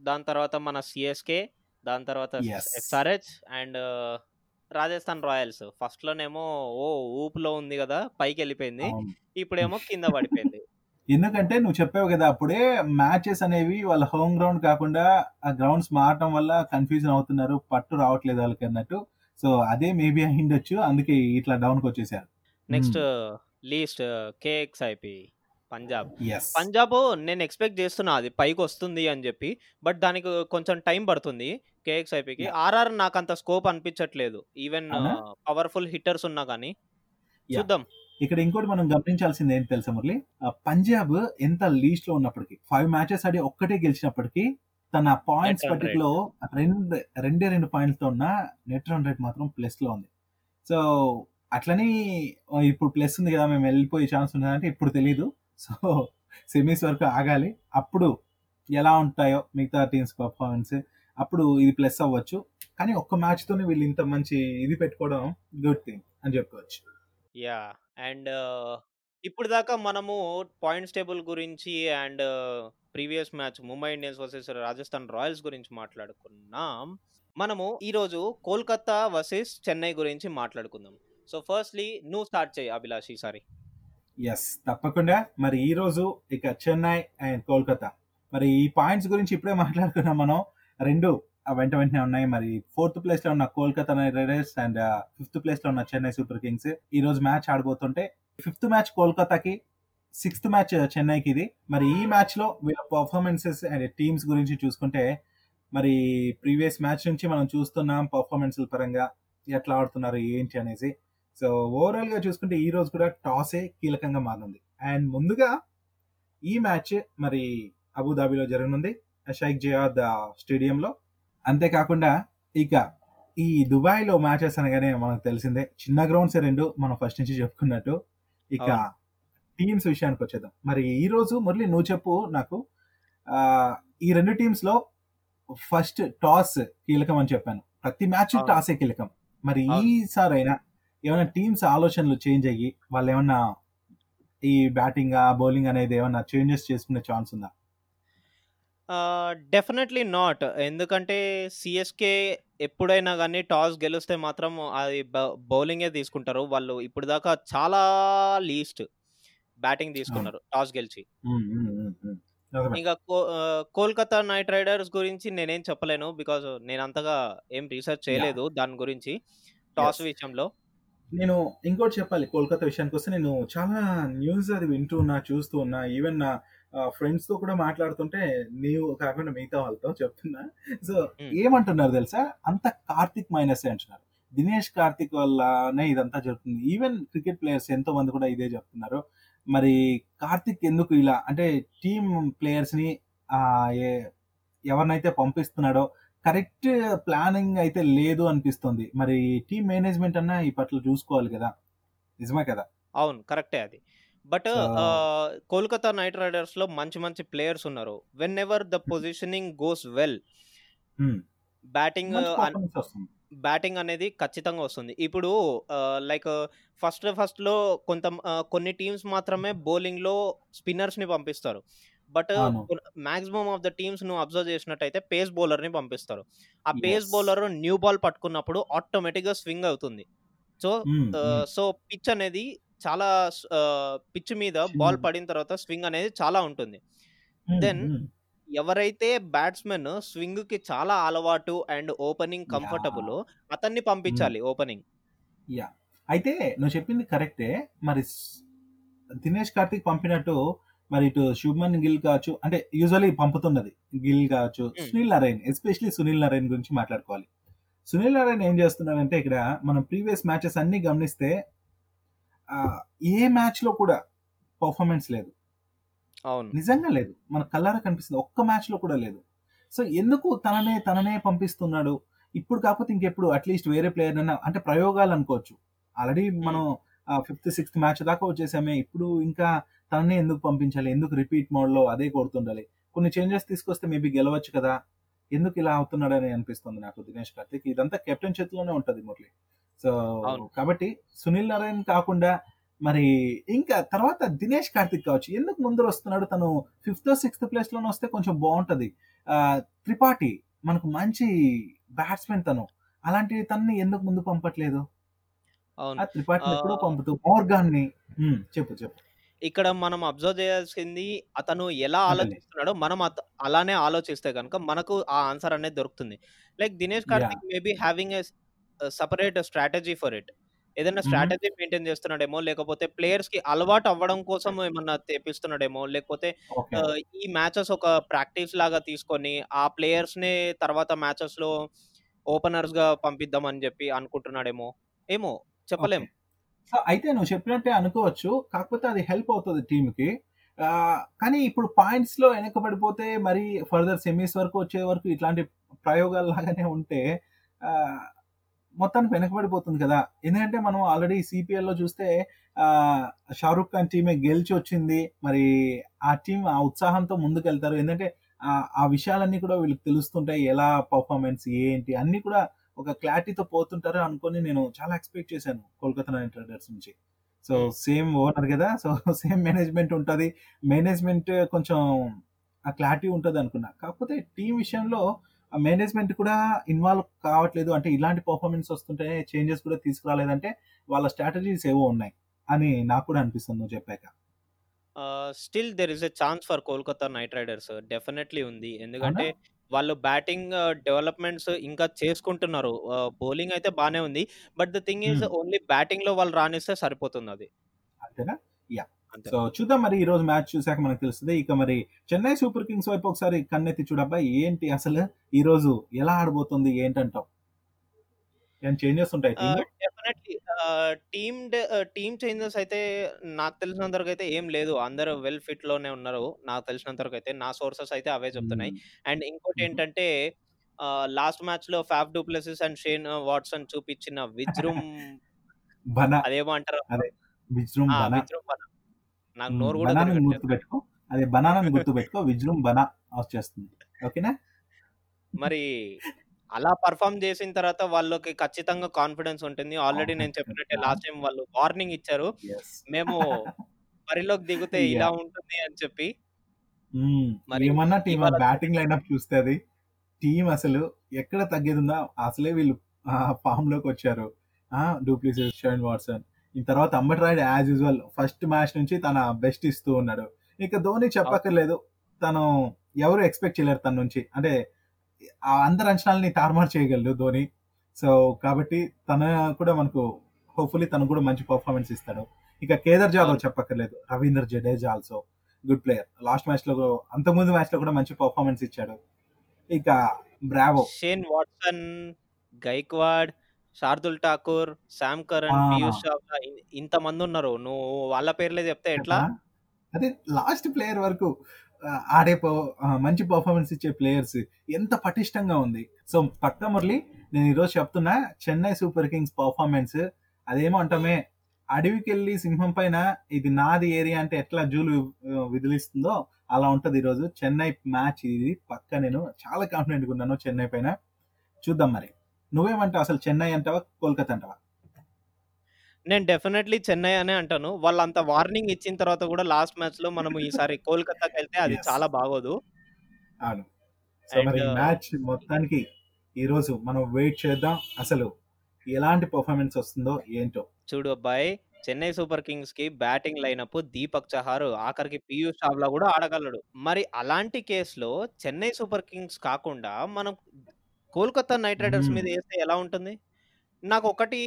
దాని తర్వాత మన సిఎస్కే దాని తర్వాత S SRH and Rajasthan Royals. First లోనేమో ఓ ఊపులో ఉంది కదా పైకి వెళ్ళిపోయింది ఇప్పుడేమో కింద పడిపోయింది. ఎందుకంటే నువ్వు చెప్పావు కదా అప్పుడే మ్యాచెస్ అనేవి వాళ్ళ హోమ్ గ్రౌండ్ కాకుండా ఆ గ్రౌండ్స్ మారటం వల్ల కన్ఫ్యూజన్ అవుతున్నారు పట్టు రావట్లేదు వాళ్ళకి అన్నట్టు. సో అదే మేబీ అయిండొచ్చు అందుకే ఇట్లా డౌన్కి వచ్చేసారు. Next least KXIP Punjab Punjab నేను ఎక్స్పెక్ట్ చేస్తున్నా అది పైకి వస్తుంది అని చెప్పి బట్ దానికి కొంచెం టైం పడుతుంది కేఎక్స్ఐపికి. ఆర్ఆర్ నాకు అంత స్కోప్ అనిపించట్లేదు ఈవెన్? పవర్ఫుల్ హిట్టర్స్ ఉన్నా కానీ. చూద్దాం. ఇక్కడ ఇంకోటి మనం గమనించాల్సింది ఏంటి తెలుసా మురళి? పంజాబ్ ఎంత లీస్ట్లో ఉన్నప్పటికీ ఫైవ్ మ్యాచెస్ ఆడి ఒక్కటే గెలిచినప్పటికీ తన పాయింట్స్ పట్టికలో రెండు రెండే రెండు పాయింట్స్తో ఉన్న నెట్ రన్ రేట్ మాత్రం ప్లస్లో ఉంది. సో అట్లని ఇప్పుడు ప్లస్ ఉంది కదా మేము వెళ్ళిపోయే ఛాన్స్ అంటే ఇప్పుడు తెలియదు సో సెమీస్ వరకు ఆగాలి. అప్పుడు ఎలా ఉంటాయో మిగతా టీమ్స్ పర్ఫార్మెన్స్ అప్పుడు ఇది ప్లస్ అవ్వచ్చు. కానీ ఒక్క మ్యాచ్ తోనే వీళ్ళు ఇంత మంచి ఇది పెట్టుకోవడం గుడ్ థింగ్ అని చెప్పుకోవచ్చు. యా అండ్ uh, ఇప్పుడు దాకా మనము పాయింట్స్ టేబుల్ గురించి and previous match Mumbai Indians versus Rajasthan Royals గురించి మాట్లాడుకున్నాం. మనము ఈరోజు కోల్కతా వర్సెస్ చెన్నై గురించి మాట్లాడుకుందాం. సో ఫస్ట్లీ నువ్వు స్టార్ట్ చేయి అభిలాష్ ఈసారి ఎస్ తప్పకుండా. మరి ఈ రోజు ఇక చెన్నై అండ్ కోల్కతా. మరి ఈ పాయింట్స్ గురించి ఇప్పుడే మాట్లాడుకున్నాం మనం. రెండు వెంట వెంటనే ఉన్నాయి. మరి ఫోర్త్ ప్లేస్లో ఉన్న Kolkata Knight Riders and fifth ప్లేస్లో ఉన్న చెన్నై సూపర్ కింగ్స్ ఈ రోజు మ్యాచ్ ఆడబోతుంటే ఫిఫ్త్ మ్యాచ్ కోల్కతాకి సిక్స్త్ మ్యాచ్ చెన్నైకి ఇది. మరి ఈ మ్యాచ్లో వీళ్ళ పర్ఫార్మెన్సెస్ అండ్ టీమ్స్ గురించి చూసుకుంటే మరి ప్రీవియస్ మ్యాచ్ నుంచి మనం చూస్తున్నాం పర్ఫార్మెన్స్ పరంగా ఎట్లా ఆడుతున్నారు ఏంటి అనేసి. సో ఓవరాల్గా చూసుకుంటే ఈ రోజు కూడా టాసే కీలకంగా మారింది. అండ్ ముందుగా ఈ మ్యాచ్ మరి అబుదాబిలో జరగనుంది. షైక్ జియాద్ స్టేడియంలో. అంతేకాకుండా ఇక ఈ దుబాయ్లో మ్యాచెస్ అనగానే మనకు తెలిసిందే చిన్న గ్రౌండ్స్ రెండు మనం ఫస్ట్ నుంచి చెప్పుకున్నట్టు ఇక. టీమ్స్ విషయానికి వచ్చేద్దాం మరి ఈ రోజు మురళి నువ్వు చెప్పు నాకు ఆ, ఈ రెండు టీమ్స్లో ఫస్ట్ టాస్ కీలకం అని చెప్పాను ప్రతి మ్యాచ్. టాసే కీలకం మరి. ఈసారైనా ఏమైనా టీమ్స్ ఆలోచనలు చేంజ్ అయ్యి వాళ్ళు ఏమన్నా ఈ బ్యాటింగ్ బౌలింగ్ అనేది ఏమన్నా చేంజెస్ చేసుకునే ఛాన్స్ ఉందా డెఫినెట్లీ నాట్ ఎందుకంటే సిఎస్కే ఎప్పుడైనా కానీ టాస్ గెలిస్తే మాత్రం అది బౌలింగే తీసుకుంటారు. వాళ్ళు ఇప్పుడు దాకా చాలా లీస్ట్ బ్యాటింగ్ తీసుకున్నారు టాస్ గెలిచి. నిజమే. ఇంకా కో- కోల్కతా నైట్ రైడర్స్ గురించి నేనేం చెప్పలేను. బికాజ్ నేను అంతగా ఏం రీసెర్చ్ చేయలేదు దాని గురించి టాస్. విషయంలో. నేను ఇంకోటి చెప్పాలి. కోల్కతా విషయానికి వస్తే నేను చాలా న్యూస్ అది వింటూ ఉన్నా చూస్తూ ఉన్నా. ఈవెన్ నా ఫ్రెండ్స్తో కూడా మాట్లాడుతుంటే నీవు కాకుండా మిగతా వాళ్ళతో చెప్తున్నా. సో. ఏమంటున్నారు తెలుసా? అంత కార్తిక్ మైనస్ అంటున్నారు. దినేష్ కార్తిక్ వల్లనే ఇదంతా జరుగుతుంది. ఈవెన్ క్రికెట్ ప్లేయర్స్ ఎంతో మంది కూడా ఇదే చెప్తున్నారు. మరి కార్తిక్ ఎందుకు ఇలా? అంటే టీమ్ ప్లేయర్స్ని ఆ, ఏ- ఎవరినైతే పంపిస్తున్నాడో కరెక్ట్ ప్లానింగ్ అయితే లేదు అనిపిస్తుంది. మరి టీమ్ మేనేజ్మెంట్ అన్నా ఈ పట్ల చూసుకోవాలి కదా. నిజమే కదా? అవును కరెక్టే అది. బట్ కోల్కతా నైట్ రైడర్స్లో మంచి మంచి ప్లేయర్స్ ఉన్నారు. Whenever the positioning goes well. Batting batting అనేది ఖచ్చితంగా వస్తుంది. ఇప్పుడు లైక్ ఫస్ట్ ఫస్ట్లో కొంత కొన్ని టీమ్స్ మాత్రమే బౌలింగ్లో స్పిన్నర్స్ని పంపిస్తారు. But. Maximum of the teams నువ్వు అబ్జర్వ్ చేసినట్టయితే పేస్ బౌలర్ని పంపిస్తారు. ఆ పేస్. బౌలర్ న్యూ బాల్ పట్టుకున్నప్పుడు ఆటోమేటిక్గా స్వింగ్ అవుతుంది. సో. సో పిచ్ అనేది చాలా పిచ్ మీద బాల్. పడిన తర్వాత స్వింగ్ అనేది చాలా ఉంటుంది. hmm. ఎవరైతే బ్యాట్స్మెన్ స్వింగ్కి చాలా అలవాటు అండ్ ఓపెనింగ్ కంఫర్టబుల్ అతన్ని పంపించాలి ఓపెనింగ్. యా. అయితే నువ్వు చెప్పింది కరెక్టే. మరి దినేష్ కార్తిక్ పంపినట్టు మరి ఇటు శుభ్మన్ గిల్ కావచ్చు అంటే యూజువల్లీ పంపుతున్నది గిల్ కావచ్చు. Sunil Narine especially Sunil Narine గురించి మాట్లాడుకోవాలి. సునీల్ నరైన్ ఏం చేస్తున్నాడంటే ఇక్కడ మనం ప్రీవియస్ మ్యాచెస్ అన్ని గమనిస్తే ఏ మ్యాచ్లో కూడా పర్ఫార్మెన్స్ లేదు. అవును. నిజంగా లేదు. మన కల్లారా కనిపిస్తుంది. ఒక్క మ్యాచ్లో కూడా లేదు. సో ఎందుకు తననే తననే పంపిస్తున్నాడు? ఇప్పుడు కాకపోతే ఇంకెప్పుడు అట్లీస్ట్ వేరే ప్లేయర్ అన్నా అంటే ప్రయోగాలు అనుకోవచ్చు. ఆల్రెడీ మనం ఫిఫ్త్ సిక్స్త్ మ్యాచ్ దాకా వచ్చేసామే. ఇప్పుడు ఇంకా తననే ఎందుకు పంపించాలి? ఎందుకు రిపీట్ మోడ్లో అదే కొడుతుండాలి? కొన్ని చేంజెస్ తీసుకొస్తే మేబీ గెలవచ్చు కదా? ఎందుకు ఇలా అవుతున్నాడని అనిపిస్తుంది నాకు దినేష్ కార్తిక్. ఇదంతా కెప్టెన్ చేతిలోనే ఉంటది మురళి. సో. కాబట్టి సునీల్ నారాయణ్ కాకుండా మరి ఇంకా తర్వాత దినేష్ కార్తిక్ కావచ్చు. ఎందుకు ముందర వస్తున్నాడు? తను ఫిఫ్త్ సిక్స్త్ ప్లేస్లోనే వస్తే కొంచెం బాగుంటది. త్రిపాఠి మనకు మంచి బ్యాట్స్మెన్ తను. అలాంటి తన్ని ఎందుకు ముందు పంపట్లేదు? అవును. ఆ త్రిపాఠి ఆ, ఎప్పుడో పంపుతూ మోర్గాన్ని చెప్పు చెప్పు. ఇక్కడ మనం అబ్జర్వ్ చేయాల్సింది అతను ఎలా. ఆలోచిస్తున్నాడో మనం అలానే ఆలోచిస్తే కనుక మనకు ఆ ఆన్సర్ అనేది దొరుకుతుంది. Like Dinesh Karthik maybe having a separate strategy for it. ఏదైనా. స్ట్రాటజీ మెయింటైన్ చేస్తున్నాడేమో లేకపోతే ప్లేయర్స్కి అలవాటు అవ్వడం కోసం ఏమన్నా తెప్పిస్తున్నాడేమో లేకపోతే ఈ మ్యాచెస్ ఒక ప్రాక్టీస్ లాగా తీసుకొని ఆ ప్లేయర్స్ని తర్వాత మ్యాచెస్లో ఓపెనర్స్గా పంపిద్దామని చెప్పి అనుకుంటున్నాడేమో ఏమో చెప్పలేం. సో అయితే నువ్వు చెప్పినట్టే అనుకోవచ్చు కాకపోతే అది హెల్ప్ అవుతుంది టీమ్కి ఆ, కానీ ఇప్పుడు పాయింట్స్లో వెనకబడిపోతే మరి ఫర్దర్ సెమీస్ వరకు వచ్చే వరకు ఇట్లాంటి ప్రయోగాలు లాగానే ఉంటే మొత్తానికి వెనకబడిపోతుంది కదా. ఎందుకంటే మనం ఆల్రెడీ సిపిఎల్లో చూస్తే ఆ, షారుఖ్ ఖాన్ టీమే గెలిచి వచ్చింది. మరి ఆ టీం ఆ ఉత్సాహంతో ముందుకెళ్తారు. ఎందుకంటే ఆ- ఆ విషయాలన్నీ కూడా వీళ్ళకి తెలుస్తుంటాయి. ఎలా పర్ఫార్మెన్స్ ఏంటి? అన్ని కూడా ఒక క్లారిటీతో పోతుంటారు అనుకొని నేను చాలా ఎక్స్పెక్ట్ చేశాను కోల్కతా నైట్ రైడర్స్ నుంచి. సో సేమ్ ఓనర్ కదా. సో సేమ్ మేనేజ్మెంట్ ఉంటుంది. మేనేజ్మెంట్ కొంచెం ఆ క్లారిటీ ఉంటుంది అనుకున్నా. కాకపోతే టీం విషయంలో ఆ మేనేజ్మెంట్ కూడా ఇన్వాల్వ్ కావట్లేదు. అంటే ఇలాంటి పర్ఫార్మెన్స్ వస్తుంటే చేంజెస్ కూడా తీసుకురాలేదంటే వాళ్ళ స్ట్రాటజీస్ ఏవో ఉన్నాయి అని నాకు కూడా అనిపిస్తుంది నువ్వు చెప్పాక. Still there is a chance for Kolkata Knight Riders definitely ఉంది. ఎందుకంటే వాళ్ళు బ్యాటింగ్ డెవలప్మెంట్స్ ఇంకా చేసుకుంటున్నారు. బౌలింగ్ అయితే బానే ఉంది. But the thing Hmm. Only బ్యాటింగ్లో వాళ్ళు రాణిస్తే సరిపోతుంది అది. అంతేనా? యా సో చూద్దాం మరి ఈ రోజు మ్యాచ్ చూసాక మనకు తెలుస్తుంది. ఇక మరి చెన్నై సూపర్ కింగ్స్ వైపు ఒకసారి కన్నెత్తి చూడబ్బా ఏంటి అసలు ఈ రోజు ఎలా ఆడబోతుంది ఏంటంటావు? ఏం చేంజెస్ ఉంటాయి? డెఫినెట్లీ టీమ్ టీమ్ చేంజెస్ అయితే నాకు తెలిసినంత వరకు అయితే ఏం లేదు. అందరూ వెల్ ఫిట్లోనే ఉన్నారు. నాకు తెలిసినంత వరకు అయితే నా సోర్సెస్ అయితే అవే చెప్తున్నాయి. అండ్ ఇంకోటి. ఏంటంటే లాస్ట్ మ్యాచ్లో Faf du Plessis and Shane Watson చూపించిన విజ్రూమ్ అదేమో అంటారు విజ్రూమ్ బనా విజ్రూమ్. నాకు నోరు కూడా బనానాని తిరగట్లేదు. గుర్తు పెట్టుకో అదే బనానాని గుర్తు పెట్టుకో విజ్రూమ్ బనా వచ్చేస్తుంది ఓకేనా? మరి అలా పర్ఫామ్ చేసిన తర్వాత వాళ్ళకి ఖచ్చితంగా కాన్ఫిడెన్స్ ఉంటుంది. ఆల్రెడీ నేను చెప్పినట్టే లాస్ట్ టైం వాళ్ళు వార్నింగ్ ఇచ్చారు. మేము బరిలోకి దిగితే ఇలా ఉంటుంది అని చెప్పి మరి ఏమన్నా టీం ఇవాళ- బ్యాటింగ్ లైనప్ చూస్తే అది టీం అసలు ఎక్కడ తగ్గేది ఉందా? అసలే వీళ్ళు ఫామ్లోకి వచ్చారు. Du Plessis Shane Watson. ఈ తర్వాత Ambati Rayudu as usual first match నుంచి తన బెస్ట్ ఇస్తూ ఉన్నాడు. ఇక ధోని చెప్పక్కర్లేదు. తను ఎవరు ఎక్స్పెక్ట్ చేయలేరు తన నుంచి. అంటే ఆ అందరి అంచనాలని తారుమారు చేయగలడు ధోని. సో కాబట్టి తన కూడా మనకు హోప్ఫుల్లీ తను కూడా మంచి పర్ఫార్మెన్స్ ఇస్తాడు. ఇక కేదార్ జాదవ్ చెప్పక్కర్లేదు. Ravindra Jadeja also good player last మ్యాచ్లో అంతకుముందు మ్యాచ్లో కూడా మంచి పర్ఫార్మెన్స్ ఇచ్చాడు. ఇక Bravo Shane Watson Gaikwad Shardul Thakur Sam Curran. Piyush Chawla ఇంత మంది ఉన్నారు. నువ్వు వాళ్ళ పేర్లే చెప్తే ఎట్లా? అదే లాస్ట్ ప్లేయర్ వరకు ఆడే పో- మంచి పర్ఫార్మెన్స్ ఇచ్చే ప్లేయర్స్ ఎంత పటిష్టంగా ఉంది. సో పక్క మురళి నేను ఈరోజు చెప్తున్నా చెన్నై సూపర్ కింగ్స్ పర్ఫార్మెన్స్ అదేమో అంటామే అడవికి వెళ్ళి సింహం పైన ఇది నాది ఏరియా అంటే ఎట్లా జూలు విదిలిస్తుందో అలా ఉంటది ఈరోజు చెన్నై మ్యాచ్ ఇది పక్క నేను చాలా కాన్ఫిడెంట్గా ఉన్నాను చెన్నై పైన. చూద్దాం మరి. నువ్వేమంటావు? అసలు చెన్నై అంటావా? కోల్కతా అంటావా? నేను డెఫినెట్లీ చెన్నై అనే అంటాను. వాళ్ళు అంత వార్నింగ్ ఇచ్చిన తర్వాత కూడా లాస్ట్ మ్యాచ్లో మనం ఈసారి కోల్కతాకి వెళ్తే అది. చాలా బాగోదు. అవును. సో మరి And, మ్యాచ్ మొత్తానికి ఈ రోజు మనం వెయిట్ చేద్దాం. అసలు ఎలాంటి పర్ఫార్మెన్స్ వస్తుందో ఏంటో. చూడు అబ్బాయి చెన్నై సూపర్ కింగ్స్కి బ్యాటింగ్ లైనప్ దీపక్ చహార్ ఆఖరికి పీయూష్ చావ్లా కూడా ఆడగలడు. మరి అలాంటి కేసులో చెన్నై సూపర్ కింగ్స్ కాకుండా మనం కోల్కతా నైట్ రైడర్స్. మీద వేస్తే ఎలా ఉంటుంది నాకు ఒకటి.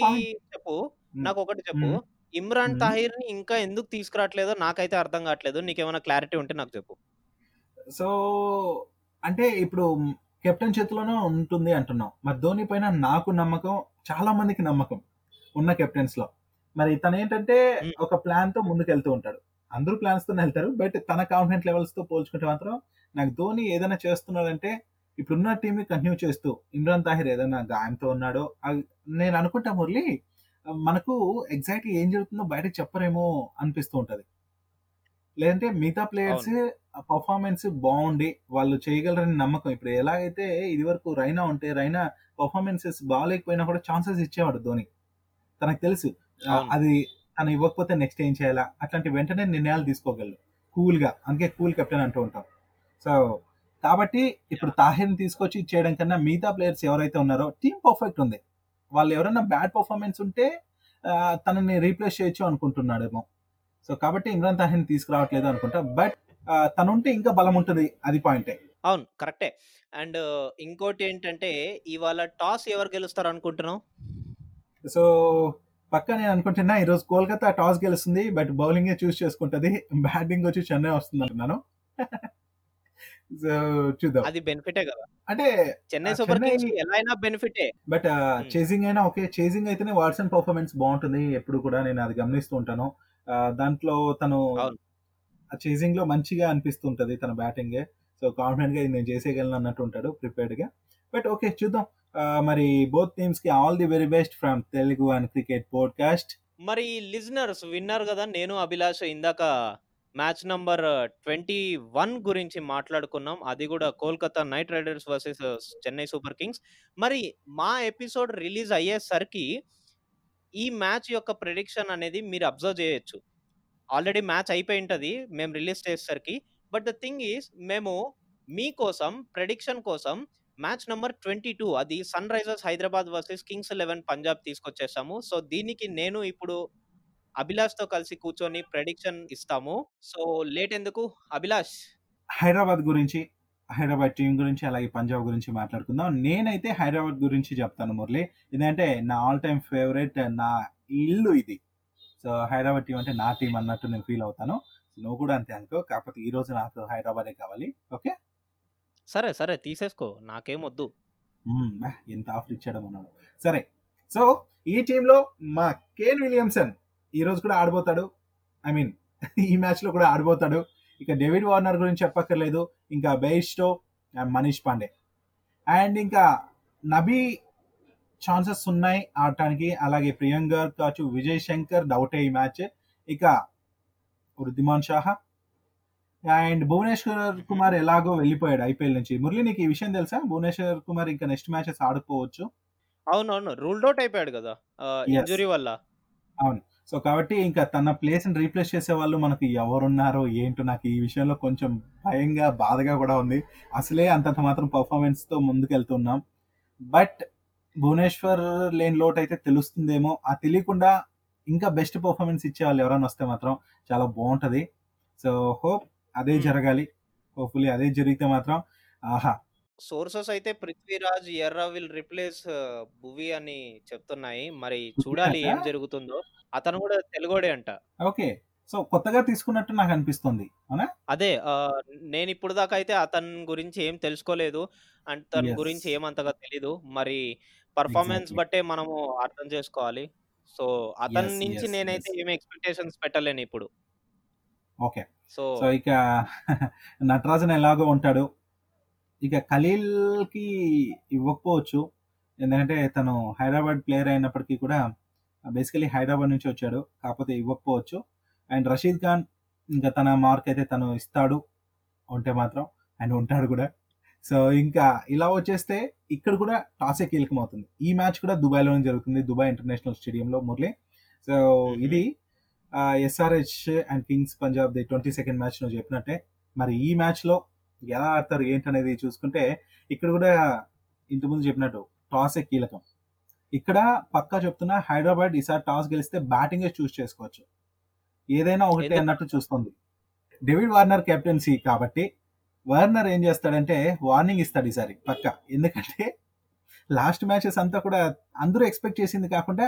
చెప్పు. నాకు ఒకటి చెప్పు. ఇమ్రాన్. తాహిర్ని ఇంకా ఎందుకు తీసుకురావట్లేదో నాకైతే అర్థం కావట్లేదు నీకేమైనా క్లారిటీ ఉంటే నాకు చెప్పు సో అంటే ఇప్పుడు కెప్టెన్ చేతిలోనే ఉంటుంది అంటున్నాం మరి ధోని పైన నాకు నమ్మకం చాలా మందికి నమ్మకం ఉన్న కెప్టెన్స్లో మరి తను ఏంటంటే. ఒక ప్లాన్తో ముందుకు వెళ్తూ ఉంటాడు అందరూ ప్లాన్స్ తోనే వెళ్తారు బట్ తన కాన్ఫిడెంట్ లెవెల్స్తో పోల్చుకుంటే మాత్రం నాకు ధోని ఏదైనా చేస్తున్నాడంటే ఇప్పుడున్న టీమ్ని కంటిన్యూ చేస్తూ ఇమ్రాన్ తాహిర్ ఏదైనా గాయంతో ఉన్నాడో నేను అనుకుంటా మురళి మనకు ఎగ్జాక్ట్లీ ఏం జరుగుతుందో బయటకు చెప్పరేమో అనిపిస్తూ ఉంటది. లేదంటే మిగతా ప్లేయర్స్ పర్ఫార్మెన్స్ బాగుండి వాళ్ళు చేయగలరని నమ్మకం. ఇప్పుడు ఎలాగైతే ఇది వరకు రైనా ఉంటే రైనా పర్ఫార్మెన్సెస్ బాగాలేకపోయినా కూడా ఛాన్సెస్ ఇచ్చేవాడు ధోని. తనకు తెలుసు. అది తను ఇవ్వకపోతే నెక్స్ట్ ఏం చేయాలా? అట్లాంటి వెంటనే నిర్ణయాలు తీసుకోగలరు కూల్గా అందుకే కూల్ కెప్టెన్ అంటూ ఉంటాం. సో కాబట్టి ఇప్పుడు తాహిర్ని తీసుకొచ్చి చేయడం కన్నా మిగతా ప్లేయర్స్ ఎవరైతే ఉన్నారో టీం పర్ఫెక్ట్ ఉంది. వాళ్ళు ఎవరైనా బ్యాడ్ పర్ఫార్మెన్స్ ఉంటే తనని రీప్లేస్ చేయొచ్చు అనుకుంటున్నాడేమో. సో కాబట్టి ఇమ్రాన్ తాహిర్ని తీసుకురావట్లేదు అనుకుంటా. బట్ తనుంటే ఇంకా బలం ఉంటుంది అది పాయింటే. అవును కరెక్టే. అండ్ ఇంకోటి ఏంటంటే ఇవాళ టాస్ ఎవరు గెలుస్తారు అనుకుంటున్నావు? సో పక్క నేను అనుకుంటున్నా ఈరోజు కోల్కతా టాస్ గెలుస్తుంది బట్ బౌలింగ్ చూస్ చేసుకుంటది. బ్యాటింగ్ వచ్చి చెన్నై వస్తుంది అంటున్నాను చూద్దాం. అది బెనిఫిటే కదా. అంటే చెన్నై సూపర్ కింగ్స్ ఎలా అయినా బెనిఫిటే. బట్ చేసింగ్ అయినా ఓకే. చేసింగ్ అయితేనే వాట్సన్ పర్ఫార్మెన్స్ బాగుంటుంది. ఎప్పుడు కూడా నేను అది గమనిస్తూ ఉంటాను. దాంట్లో తను చేసింగ్లో మంచిగా అనిపిస్తుంటది తన బ్యాటింగ్. సో కాన్ఫిడెంట్గా ఇది నేను చేసేయగలను అన్నట్టు ఉంటాడు ప్రిపేర్డ్గా బట్ ఓకే. చూద్దాం. మరి both టీమ్స్కి all the very best from Telugu and cricket podcast. మరి లిజనర్స్ విన్నారు కదా నేను అభిలాష్ ఇందాక మ్యాచ్ నంబర్ ట్వంటీ వన్ గురించి మాట్లాడుకున్నాం. అది కూడా Kolkata Knight Riders versus Chennai Super Kings. మరి మా ఎపిసోడ్ రిలీజ్ అయ్యేసరికి ఈ మ్యాచ్ యొక్క ప్రిడిక్షన్ అనేది మీరు అబ్జర్వ్ చేయొచ్చు. ఆల్రెడీ మ్యాచ్ అయిపోయి ఉంటుంది. మేము రిలీజ్ చేసేసరికి. బట్ ద థింగ్ ఈస్ మేము మీకోసం ప్రెడిక్షన్ కోసం మ్యాచ్ నెంబర్ ట్వంటీ టూ అది Sunrisers Hyderabad versus Kings Eleven Punjab తీసుకొచ్చేసాము. So దీనికి నేను ఇప్పుడు అభిలాష్తో కలిసి కూర్చొని ప్రెడిక్షన్ ఇస్తాము. సో లేట్ ఎందుకు? అభిలాష్. హైదరాబాద్ గురించి హైదరాబాద్ టీం గురించి అలాగే పంజాబ్ గురించి మాట్లాడుకుందాం. నేనైతే హైదరాబాద్ గురించి చెప్తాను మురళి. ఎందుకంటే నా ఆల్ టైమ్ ఫేవరెట్ నా ఇల్లు ఇది. సో హైదరాబాద్ టీం అంటే నా టీం అన్నట్టు నేను ఫీల్ అవుతాను. నువ్వు కూడా అంతే అనుకో. కాకపోతే ఈ రోజు నాకు హైదరాబాదే కావాలి. ఓకే? సరే సరే. తీసేసుకో. నాకేం వద్దు. మ్మ్, బా, ఎంత ఆఫర్ ఇచ్చాడో మనోడు. సరే. సో ఈ టీంలో మా కేన్ విలియమ్సన్. ఈ రోజు కూడా ఆడబోతాడు. ఐ మీన్ ఈ మ్యాచ్లో కూడా ఆడబోతాడు. ఇక డేవిడ్ వార్నర్ గురించి చెప్పక్కర్లేదు. ఇంకా Bairstow and Manish Pandey and ఇంకా నబీ ఛాన్సెస్ ఉన్నాయి ఆడటానికి. అలాగే ప్రియాంకర్ కావచ్చు విజయ్ శంకర్ డౌటే ఈ మ్యాచ్ ఇక వృద్ధిమాన్ షాహా అండ్ భువనేశ్వర్ కుమార్ ఎలాగో వెళ్ళిపోయాడు ఐపీఎల్ నుంచి. మురళి నీకు ఈ విషయం తెలుసా? భువనేశ్వర్ కుమార్ ఇంకా నెక్స్ట్ మ్యాచెస్ ఆడుకోవచ్చు. అవునవును. రూల్డ్ అవుట్ అయిపోయాడు కదా. ఇంజురీ వల్ల. సో కాబట్టి ఇంకా తన ప్లేస్ని రీప్లేస్ చేసే వాళ్ళు మనకి ఎవరున్నారో ఏంటో నాకు ఈ విషయంలో కొంచెం భయంగా బాధగా కూడా ఉంది. అసలే అంతంత మాత్రం పర్ఫార్మెన్స్తో ముందుకెళ్తున్నాం. బట్ భువనేశ్వర్ లేని లోటు అయితే తెలుస్తుందేమో. ఆ తెలియకుండా ఇంకా బెస్ట్ పర్ఫార్మెన్స్ ఇచ్చే వాళ్ళు ఎవరైనా వస్తే మాత్రం చాలా బాగుంటది. సో హోప్ అదే Hmm. జరగాలి. హోప్ఫుల్లీ అదే జరిగితే మాత్రం ఆహా. సోర్సెస్ అయితే పృథ్వీరాజ్ ఎర్ర విల్ రిప్లేస్ భువి అని చెప్తున్నాయి. మరి చూడాలి ఏం జరుగుతుందో. అతను కూడా తెలుగోడే అంట. ఓకే. సో కొత్తగా తీసుకున్నట్టు నాకు అనిపిస్తుంది. అవునా? అదే నేను ఇప్పుడు దాకా అయితే అతని గురించి ఏం తెలుసుకోలేదు. అండ్ తన. గురించి ఏమంతగా తెలీదు. మరి పర్ఫార్మెన్స్. బట్టే మనము అర్థం చేసుకోవాలి. సో అతని నుంచి నేనైతే. ఏమి ఎక్స్పెక్టేషన్స్ పెట్టలేను ఇప్పుడు. ఓకే. సో సో ఇక నటరాజన్ ఎలాగో ఉంటాడు. ఇక ఖలీల్కి ఇవ్వకపోవచ్చు. ఎందుకంటే తను హైదరాబాద్ ప్లేయర్ అయినప్పటికీ కూడా బేసికలీ హైదరాబాద్ నుంచి వచ్చాడు. కాకపోతే ఇవ్వకపోవచ్చు. అండ్ రషీద్ ఖాన్ ఇంకా తన మార్క్ అయితే తను ఇస్తాడు ఉంటే మాత్రం. అండ్ ఉంటాడు కూడా. సో ఇంకా ఇలా వచ్చేస్తే ఇక్కడ కూడా టాసే కీలకం అవుతుంది. ఈ మ్యాచ్ కూడా దుబాయ్లోనే జరుగుతుంది. దుబాయ్ ఇంటర్నేషనల్ స్టేడియంలో మురళి. సో ఇది SRH and Kings Punjab the twenty second match నువ్వు చెప్పినట్టే. మరి ఈ మ్యాచ్లో ఎలా ఆడతారు ఏంటనేది చూసుకుంటే ఇక్కడ కూడా ఇంతకుముందు చెప్పినట్టు టాసే కీలకం. ఇక్కడ పక్కా చెప్తున్నా హైదరాబాద్ ఈసారి టాస్ గెలిస్తే బ్యాటింగ్ చూస్ చేసుకోవచ్చు. ఏదైనా ఒకటి? అన్నట్టు చూస్తుంది. డేవిడ్ వార్నర్ కెప్టెన్సీ కాబట్టి వార్నర్ ఏం చేస్తాడంటే వార్నింగ్ ఇస్తాడు ఈసారి పక్క. ఎందుకంటే లాస్ట్ మ్యాచెస్ అంతా కూడా అందరూ ఎక్స్పెక్ట్ చేసింది కాకుండా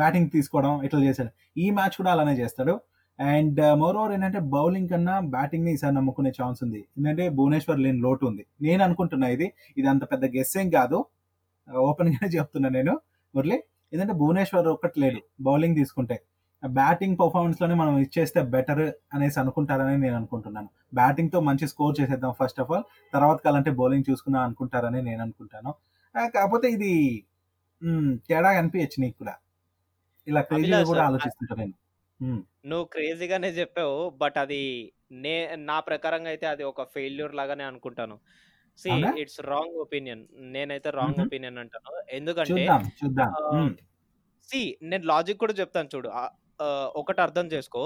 బ్యాటింగ్ తీసుకోవడం ఇట్లా చేశాడు. ఈ మ్యాచ్ కూడా అలానే చేస్తాడు. అండ్ మోర్ ఓవర్ ఏంటంటే బౌలింగ్ కన్నా బ్యాటింగ్ని ఈసారి నమ్ముకునే ఛాన్స్ ఉంది. ఎందుకంటే భువనేశ్వర్ లేని లోటు ఉంది. నేను అనుకుంటున్నా ఇది. ఇది అంత పెద్ద గెస్ ఏం కాదు. ఓపెన్ గానే చెప్తున్నా నేను మురళి. ఎందుకంటే భువనేశ్వర్ ఒక్కటి లేడు బౌలింగ్ తీసుకుంటే. బ్యాటింగ్ పర్ఫార్మెన్స్లోనే మనం ఇచ్చేస్తే బెటర్ అనేసి అనుకుంటారని నేను అనుకుంటున్నాను. బ్యాటింగ్తో మంచి స్కోర్ చేసేద్దాం ఫస్ట్ ఆఫ్ ఆల్ తర్వాత కాలంటే బౌలింగ్ చూసుకుందాం అనుకుంటారని నేను అనుకుంటాను. కాకపోతే ఇది తేడా అనిపించచ్చు నీకు కూడా. ఇలా క్రేజీగా అభిలాష్, కూడా ఆలోచిస్తుంటా నేను. నువ్వు క్రేజీగానే చెప్పావు బట్ అది నే నా ప్రకారంగా అయితే అది ఒక ఫెయిల్యూర్ లాగానే అనుకుంటాను. సి? It's wrong opinion. నేనైతే రాంగ్. ఒపీనియన్ అంటాను. ఎందుకంటే సి నేను లాజిక్ కూడా చెప్తాను చూడు. ఒకటి అర్థం చేసుకో.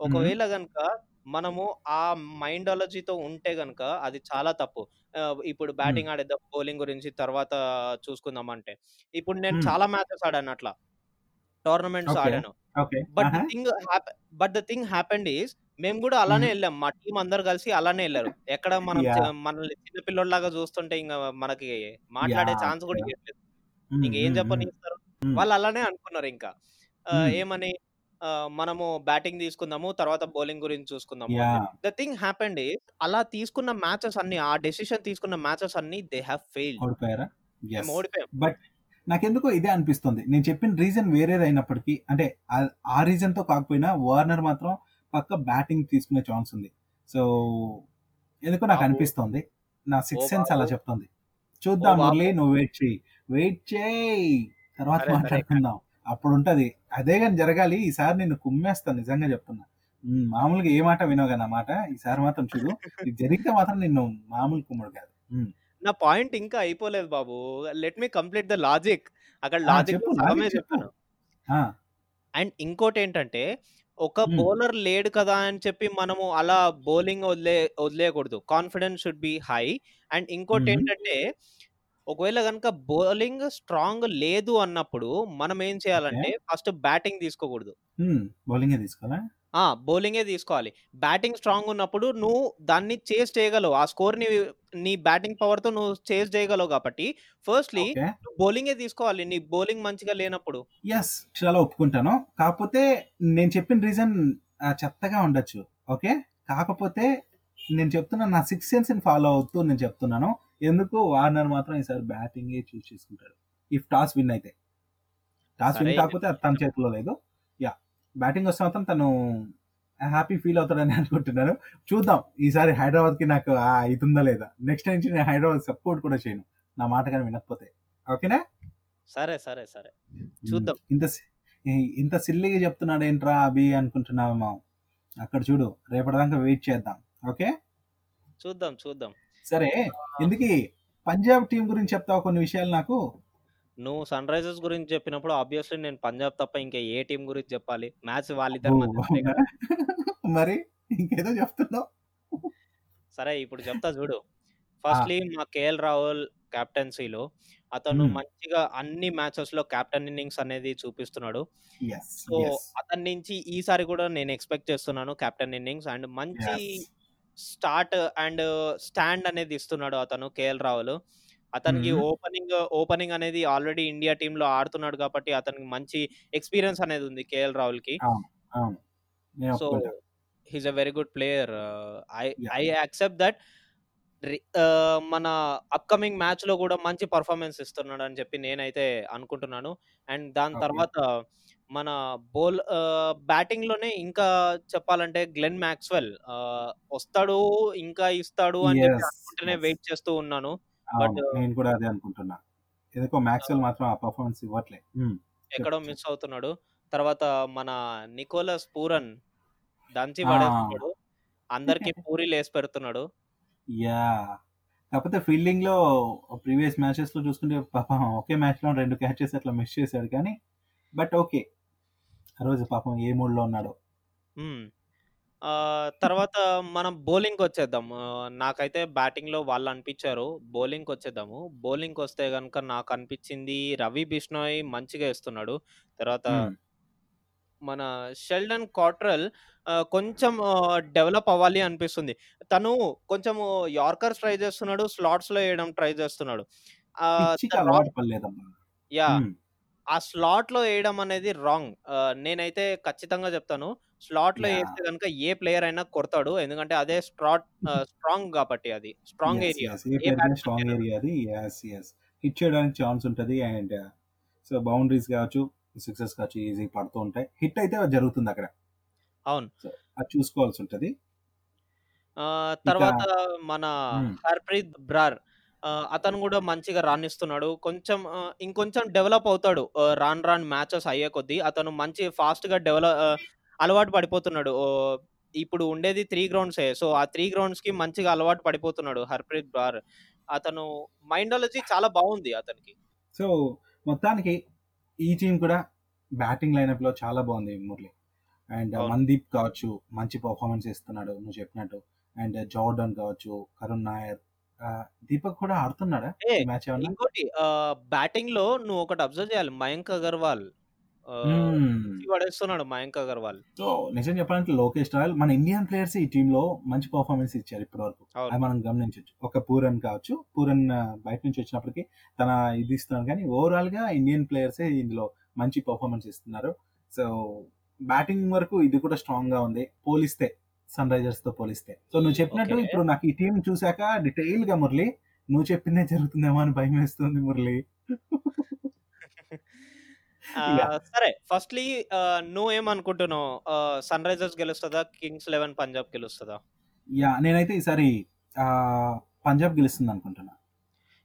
ఒకవేళ గనుక మనము ఆ మైండాలజీతో ఉంటే గనుక అది చాలా తప్పు. ఇప్పుడు బ్యాటింగ్ ఆడేద్దాం బౌలింగ్ గురించి తర్వాత చూసుకుందాం అంటే. ఇప్పుడు నేను. చాలా మ్యాచెస్ ఆడాను అట్లా. టోర్నమెంట్స్. ఆడాను. But thing but the thing happened is మేము కూడా అలానే. వెళ్ళాం. మా టీం అందరు కలిసి అలానే వెళ్ళారు. ఎక్కడ మనం మనల్ని చిన్న పిల్లోళ్ళలాగా చూస్తుంటే ఇంకా మనకి మాట్లాడే ఛాన్స్ కూడా మ్, ఇంకేం చెప్పని ఇస్తారు. వాళ్ళు అలానే అనుకున్నారు ఇంకా. ఏమని మనము బ్యాటింగ్ తీసుకుందాము తర్వాత బౌలింగ్ గురించి చూసుకుందాము ద థింగ్ హ్యాపెండ్ అలా తీసుకున్న మ్యాచెస్ అన్ని ఆ డెసిషన్ తీసుకున్న మ్యాచెస్ అన్ని దే హ్యావ్ ఫెయిల్ ఓడిపోయాం. బట్ నాకెందుకో ఇదే అనిపిస్తుంది. నేను చెప్పిన రీజన్ వేరేది అయినప్పటికీ అంటే ఆ రీజన్తో కాకపోయినా వార్నర్ మాత్రం పక్క బ్యాటింగ్ తీసుకునే ఛాన్స్ ఉంది. సో ఎందుకో నాకు. అనిపిస్తుంది. నా సిక్స్ సెన్స్ అలా. చెప్తుంది. చూద్దాం. మురళి నువ్వు వెయిట్ చేయి వెయిట్ చేయి తర్వాత. మాట్లాడుకుందాం. అప్పుడు ఉంటది అదే కానీ జరగాలి. ఈసారి నేను కుమ్మేస్తాను నిజంగా చెప్తున్నా. మామూలుగా ఏ మాట వినోగా నా మాట. ఈసారి మాత్రం చూడు. ఇది జరిగితే మాత్రం నిన్ను మామూలు కుమ్ముడు కాదు. నా పాయింట్ ఇంకా అయిపోలేదు బాబు. Let me complete the logic అక్కడ లాజిక్. చెప్పాను. అండ్ ఇంకోటి ఏంటంటే ఒక. బౌలర్ లేడు కదా అని చెప్పి మనము అలా బౌలింగ్ వదిలే వదిలేయకూడదు. Confidence should be high. And ఇంకోటి. ఏంటంటే ఒకవేళ కనుక బౌలింగ్ స్ట్రాంగ్ లేదు అన్నప్పుడు మనం ఏం చేయాలంటే ఫస్ట్ బ్యాటింగ్ తీసుకోకూడదు. బౌలింగే తీసుకోవాలా? ఆ! బౌలింగే తీసుకోవాలి. బ్యాటింగ్ స్ట్రాంగ్ ఉన్నప్పుడు నువ్వు దాన్ని చేస్ చేయగలవు. ఆ స్కోర్ని నీ బ్యాటింగ్ పవర్తో నువ్వు చేస్ చేయగలవు కాబట్టి ఫస్ట్లీ ఓకే. బౌలింగే తీసుకోవాలి. నీ బౌలింగ్ మంచిగా లేనప్పుడు. ఎస్ చాలా ఒప్పుకుంటాను. కాకపోతే నేను చెప్పిన రీజన్ చెత్తగా ఉండొచ్చు. ఓకే? కాకపోతే నేను చెప్తున్నా నా సిక్స్ సెన్స్ ఫాలో అవుతూ నేను చెప్తున్నాను. ఎందుకు? వార్నర్ మాత్రం ఈసారి బ్యాటింగ్ చూస్ చేసుకుంటాడు. ఇఫ్ టాస్ విన్ అయితే. Toss win. కాకపోతే అది తన చేతిలో లేదు. యా. బ్యాటింగ్ వస్తే మాత్రం తను హ్యాపీ ఫీల్ అవుతాడని అనుకుంటున్నాను. చూద్దాం. ఈసారి హైదరాబాద్కి నాకు ఆ ఇది ఉందా లేదా? నెక్స్ట్ నుంచి నేను హైదరాబాద్ సపోర్ట్ కూడా చేయను. నా మాట కానీ వినకపోతే. ఓకేనా? సరే సరే సరే. చూద్దాం. ఇంత ఇంత సిల్లిగా చెప్తున్నాడు ఏంట్రా అభి అనుకుంటున్నామేమో అక్కడ చూడు రేపటిదాకా వెయిట్ చేద్దాం. ఓకే? చూద్దాం చూద్దాం. సరే. ఎందుకు పంజాబ్ టీం గురించి చెప్తావు కొన్ని విషయాలు నాకు? నువ్వు సన్ రైజర్స్ గురించి చెప్పినప్పుడు ఆబ్వియస్లీ నేను పంజాబ్ తప్ప ఇంకా ఏ టీం గురించి చెప్పాలి. మ్యాచ్ వాళ్ళిద్దరి కదా. మరి ఇంకేదో చెప్తున్నావు? సరే ఇప్పుడు చెప్తా చూడు. ఫస్ట్లీ మా కేఎల్ రాహుల్ కెప్టెన్సీలో అతను. మంచిగా అన్ని మ్యాచెస్లో కెప్టెన్ ఇన్నింగ్స్ అనేది చూపిస్తున్నాడు. సో అతని నుంచి ఈసారి కూడా నేను ఎక్స్పెక్ట్ చేస్తున్నాను కెప్టెన్ ఇన్నింగ్స్ అండ్ మంచి స్టార్ట్ అండ్ స్టాండ్ అనేది ఇస్తున్నాడు అతను కేఎల్ రాహుల్. అతనికి. ఓపెనింగ్ ఓపెనింగ్ అనేది ఆల్రెడీ ఇండియా టీమ్లో ఆడుతున్నాడు కాబట్టి అతనికి మంచి ఎక్స్పీరియన్స్ అనేది ఉంది KL రాహుల్కి so he's a very good player I. I accept that మన అప్కమింగ్ మ్యాచ్లో కూడా మంచి పర్ఫార్మెన్స్ ఇస్తున్నాడు అని చెప్పి నేనైతే అనుకుంటున్నాను అండ్ దాని. తర్వాత మన బౌల్ బ్యాటింగ్లోనే ఇంకా చెప్పాలంటే గ్లెన్ మ్యాక్స్వెల్ వస్తాడు ఇంకా ఇస్తాడు అని చెప్పి అనుకుంటూనే. వెయిట్ చేస్తూ ఉన్నాను But- నేను కూడా అదే అనుకుంటున్నా. ఎందుకో మ్యాక్స్వెల్ మాత్రం ఆ పర్ఫార్మెన్స్ ఇవ్వట్లే. ఎక్కడో మిస్ అవుతున్నాడు. తర్వాత మన నికోలస్ పూరన్ దంచి. పడేస్తున్నాడు. అందరికి పూరీలు వేసి పెడుతున్నాడు. యా. కాకపోతే ఫీల్డింగ్లో ప్రీవియస్ మ్యాచెస్లో చూసుకుంటే పాపం ఒకే మ్యాచ్లో రెండు క్యాచెస్ అట్లా మిస్ చేశాడు కానీ బట్ ఓకే. ఆ రోజు పాపం ఏ మూడ్లో ఉన్నాడో. తర్వాత మనం బౌలింగ్ వచ్చేద్దాం. నాకైతే బ్యాటింగ్లో వాళ్ళు అనిపించారు. బౌలింగ్ వచ్చేద్దాము. బౌలింగ్ వస్తే కనుక నాకు అనిపించింది రవి బిష్ణోయ్ మంచిగా వేస్తున్నాడు. తర్వాత మన షెల్డన్ కాట్రల్ కొంచెం డెవలప్ అవ్వాలి అనిపిస్తుంది. తను కొంచెం యార్కర్స్ ట్రై చేస్తున్నాడు స్లాట్స్లో వేయడం ట్రై చేస్తున్నాడు. పిచ్చికి అలవాటు పడలేదమ్మా యా. ఆ స్లాట్లో వేయడం అనేది రాంగ్. నేనైతే ఖచ్చితంగా చెప్తాను. స్లాట్లో. వేస్తే కనుక ఏ ప్లేయర్ అయినా కొడతాడు. ఎందుకంటే అదే స్ట్రాట్ స్ట్రాంగ్ కాబట్టి అది. Strong area. yes. A player strong area అది. ఎస్ ఎస్ హిట్ చేయడానికి ఛాన్స్ ఉంటుంది అండ్ సో బౌండరీస్ కావచ్చు సిక్సెస్ కావచ్చు ఈజీ పడుతూ ఉంటాయి. హిట్ అయితే జరుగుతుంది అక్కడ. అవును. సో అది చూసుకోవాల్సి ఉంటుంది. ఆ, తర్వాత మన. హర్ప్రీత్ బ్రార్. ఆ, అతను కూడా మంచిగా రాణిస్తున్నాడు. కొంచెం ఇంకొంచెం డెవలప్ అవుతాడు. రాన్ రాన్ మ్యాచెస్ అయ్యే కొద్దీ అతను మంచి ఫాస్ట్గా డెవలప్ అలవాటు పడిపోతున్నాడు. ఇప్పుడు ఉండేది త్రీ గ్రౌండ్సే. సో ఆ త్రీ గ్రౌండ్స్కి మంచిగా అలవాటు పడిపోతున్నాడు హర్ప్రీత్ బ్రార్ అతను మైండాలజీ చాలా బాగుంది అతనికి. సో మొత్తానికి ఈ టీం కూడా బ్యాటింగ్ లైనప్లో చాలా బాగుంది మురళి. అండ్ అవును. మందీప్ కావచ్చు మంచి పర్ఫార్మెన్స్ ఇస్తున్నాడు నువ్వు చెప్పినట్టు. అండ్ జోర్డన్ కావచ్చు కరుణ్ నాయర్ ఆ, దీపక్ కూడా ఆడుతున్నాడా ఏ, ఈ మ్యాచ్ ఏమన్నా? ఇంకోటి బ్యాటింగ్లో నువ్వు ఒకటి అబ్జర్వ్ చేయాలి. మయాంక్ అగర్వాల్. ఆ, మ్మ్. పిచ్చి పడేస్తున్నాడు మయాంక్ అగర్వాల్. సో నిజం చెప్పాలంటే లోకేష్ రాయల్ మన ఇండియన్ ప్లేయర్స్ ఈ టీమ్లో మంచి పర్ఫార్మెన్స్ ఇచ్చారు ఇప్పటి వరకు అది మనం గమనించవచ్చు ఒక పూరన్ కావచ్చు పూరన్ బయట నుంచి వచ్చినప్పటికీ తన ఇది ఇస్తున్నాడు. కానీ ఓవరాల్గా ఇండియన్ ప్లేయర్స్ ఇందులో మంచి పర్ఫార్మెన్స్ ఇస్తున్నారు. సో బ్యాటింగ్ వరకు ఇది కూడా స్ట్రాంగ్గా ఉంది. పోలిస్తే సన్ రైజర్స్తో పోలిస్తే. సో నువ్వు చెప్పినట్టు. ఇప్పుడు నాకు ఈ టీం చూసాక డీటెయిల్గా మురళి నువ్వు చెప్పిందే జరుగుతుందేమో అని భయం వేస్తుంది మురళి. సరే ఫస్ట్లీ నువ్వేమనుకుంటున్నావు సన్ రైజర్స్ గెలుస్తుందా? కింగ్స్ లెవెన్ పంజాబ్ గెలుస్తుందా? యా నేనైతే ఈసారి పంజాబ్ గెలుస్తుంది అనుకుంటున్నా.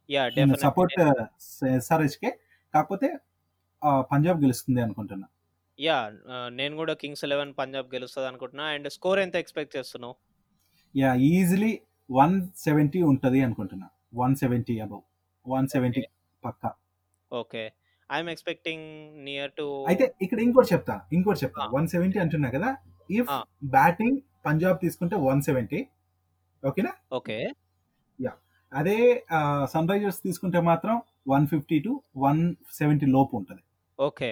యా సపోర్ట్ ఎస్ఆర్హెచ్ కే. కాకపోతే పంజాబ్ గెలుస్తుంది అనుకుంటున్నా. యా నేను కూడా కింగ్స్ లెవెన్ పంజాబ్ గెలుస్తుంది అనుకుంటున్నా అండ్ స్కోర్ ఎంత ఎక్స్పెక్ట్ చేస్తున్నావు? యా ఈజీలీ వన్ సెవెంటీ ఉంటుంది అనుకుంటున్నా. One seventy above one seventy Pakka. Okay I'm expecting near to అయితే ఇక్కడ ఇంకోటి చెప్తా ఇంకోటి చెప్తా. ఆ. వన్ సెవెంటీ అంటున్నా కదా ఇఫ్ ఆ. బ్యాటింగ్ పంజాబ్ తీసుకుంటే వన్ సెవెంటీ ఓకేనా? ఓకే అదే సన్ రైజర్స్ తీసుకుంటే మాత్రం one fifty to one seventy లోపు ఉంటుంది. Okay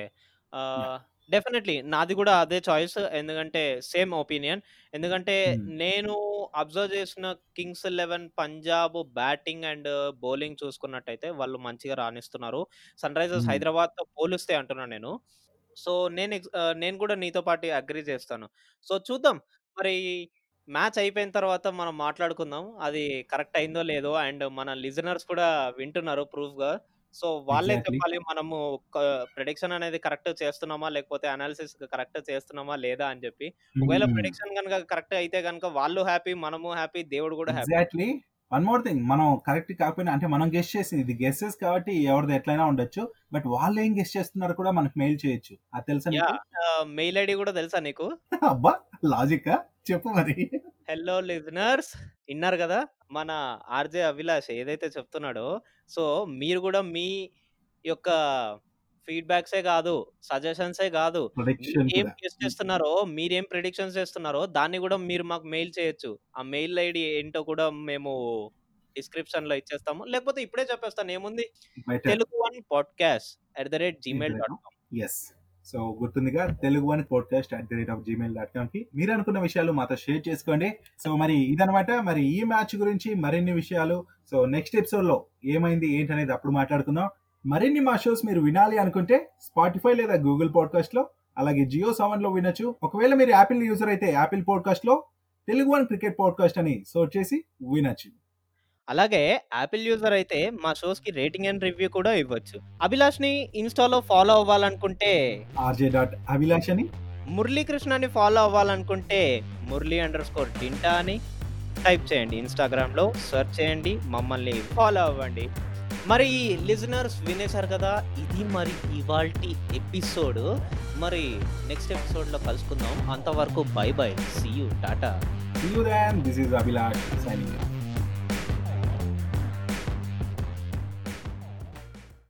definitely. నాది కూడా అదే చాయిస్. ఎందుకంటే సేమ్ ఒపీనియన్. ఎందుకంటే. నేను అబ్జర్వ్ చేసిన Kings Eleven Punjab batting and bowling చూసుకున్నట్టయితే వాళ్ళు మంచిగా రాణిస్తున్నారు. Sunrisers Hmm. హైదరాబాద్తో పోలిస్తే అంటున్నాను నేను. సో నేను నేను కూడా నీతో పాటు అగ్రి చేస్తాను. సో చూద్దాం. మరి మ్యాచ్ అయిపోయిన తర్వాత మనం మాట్లాడుకుందాం. అది కరెక్ట్ అయిందో లేదో అండ్ మన లిజనర్స్ కూడా వింటున్నారు ప్రూఫ్గా సో వాళ్ళే. చెప్పాలి మనము ప్రిడిక్షన్ అనేది కరెక్ట్ చేస్తున్నామా? లేకపోతే అనాలిసిస్ కరెక్ట్ చేస్తున్నామా? లేదా? అని చెప్పి. ఒకవేళ ప్రిడిక్షన్ కనుక కరెక్ట్ అయితే కనుక వాళ్ళు హ్యాపీ మనము హ్యాపీ దేవుడు కూడా happy. Exactly. One more thing. మనం కరెక్ట్ కాకపోయినా అంటే మనం గెస్ట్ చేసింది. ఇది గెస్సెస్ కాబట్టి ఎవరిది ఎట్లయినా ఉండొచ్చు. బట్ వాళ్ళు ఏం గెస్ట్ చేస్తున్నారు కూడా మనకు మెయిల్ చేయొచ్చు. అది తెలుసా? మెయిల్ ఐడి కూడా తెలుసా నీకు? అబ్బా! లాజిక్? చెప్పు మరి. Hello listeners! విన్నారు కదా! మన ఆర్జే అభిలాష్ ఏదైతే చెప్తున్నాడో సో మీరు కూడా మీ యొక్క ఫీడ్బ్యాక్సే కాదు సజెషన్సే కాదు ఏం గెస్ట్ చేస్తున్నారో మీరేం ప్రిడిక్షన్స్ చేస్తున్నారో దాన్ని కూడా మీరు మాకు మెయిల్ చేయొచ్చు. ఆ మెయిల్ ఐడి ఏంటో కూడా మేము డిస్క్రిప్షన్లో ఇచ్చేస్తాము. లేకపోతే ఇప్పుడే చెప్పేస్తాను. ఏముంది? Telugu one podcast at the rate Gmail dot com. So గుర్తుందిగా Telugu అని podcast at the rate of Gmail dot కామ్కి మీరు అనుకున్న విషయాలు మాతో షేర్ చేసుకోండి. సో మరి ఇదనమాట మరి ఈ మ్యాచ్ గురించి మరిన్ని విషయాలు. సో నెక్స్ట్ ఎపిసోడ్లో ఏమైంది ఏంటనేది అప్పుడు మాట్లాడుకుందాం. మరిన్ని మా షోస్ మీరు వినాలి అనుకుంటే స్పాటిఫై లేదా గూగుల్ పాడ్కాస్ట్లో అలాగే జియో సెవెన్లో వినొచ్చు. ఒకవేళ మీరు యాపిల్ యూజర్ అయితే యాపిల్ పాడ్కాస్ట్లో తెలుగు వన్ క్రికెట్ పాడ్కాస్ట్ అని సర్చ్ చేసి వినొచ్చు. అలాగే యాపిల్ యూజర్ అయితే మా షోస్‌కి రేటింగ్ అండ్ రివ్యూ కూడా ఇవ్వచ్చు. అభిలాష్‌ని ఇన్‌స్టాలో ఫాలో అవ్వాలనుకుంటే ఆర్‌జే డాట్ అభిలాష్ అని మురళీకృష్ణని ఫాలో అవ్వాలనుకుంటే మురళీ అండర్ స్కోర్ డింటా అని టైప్ చేయండి. ఇన్‌స్టాగ్రామ్‌లో సెర్చ్ చేయండి. మమ్మల్ని ఫాలో అవ్వండి. మరి లిజనర్స్ వినేశారు కదా! ఇది మరి ఇవాల్టి ఎపిసోడ్. మరి నెక్స్ట్ ఎపిసోడ్‌లో కలుసుకుందాం. అంతవరకు bye by. See you. Tata. Abhilash signing off.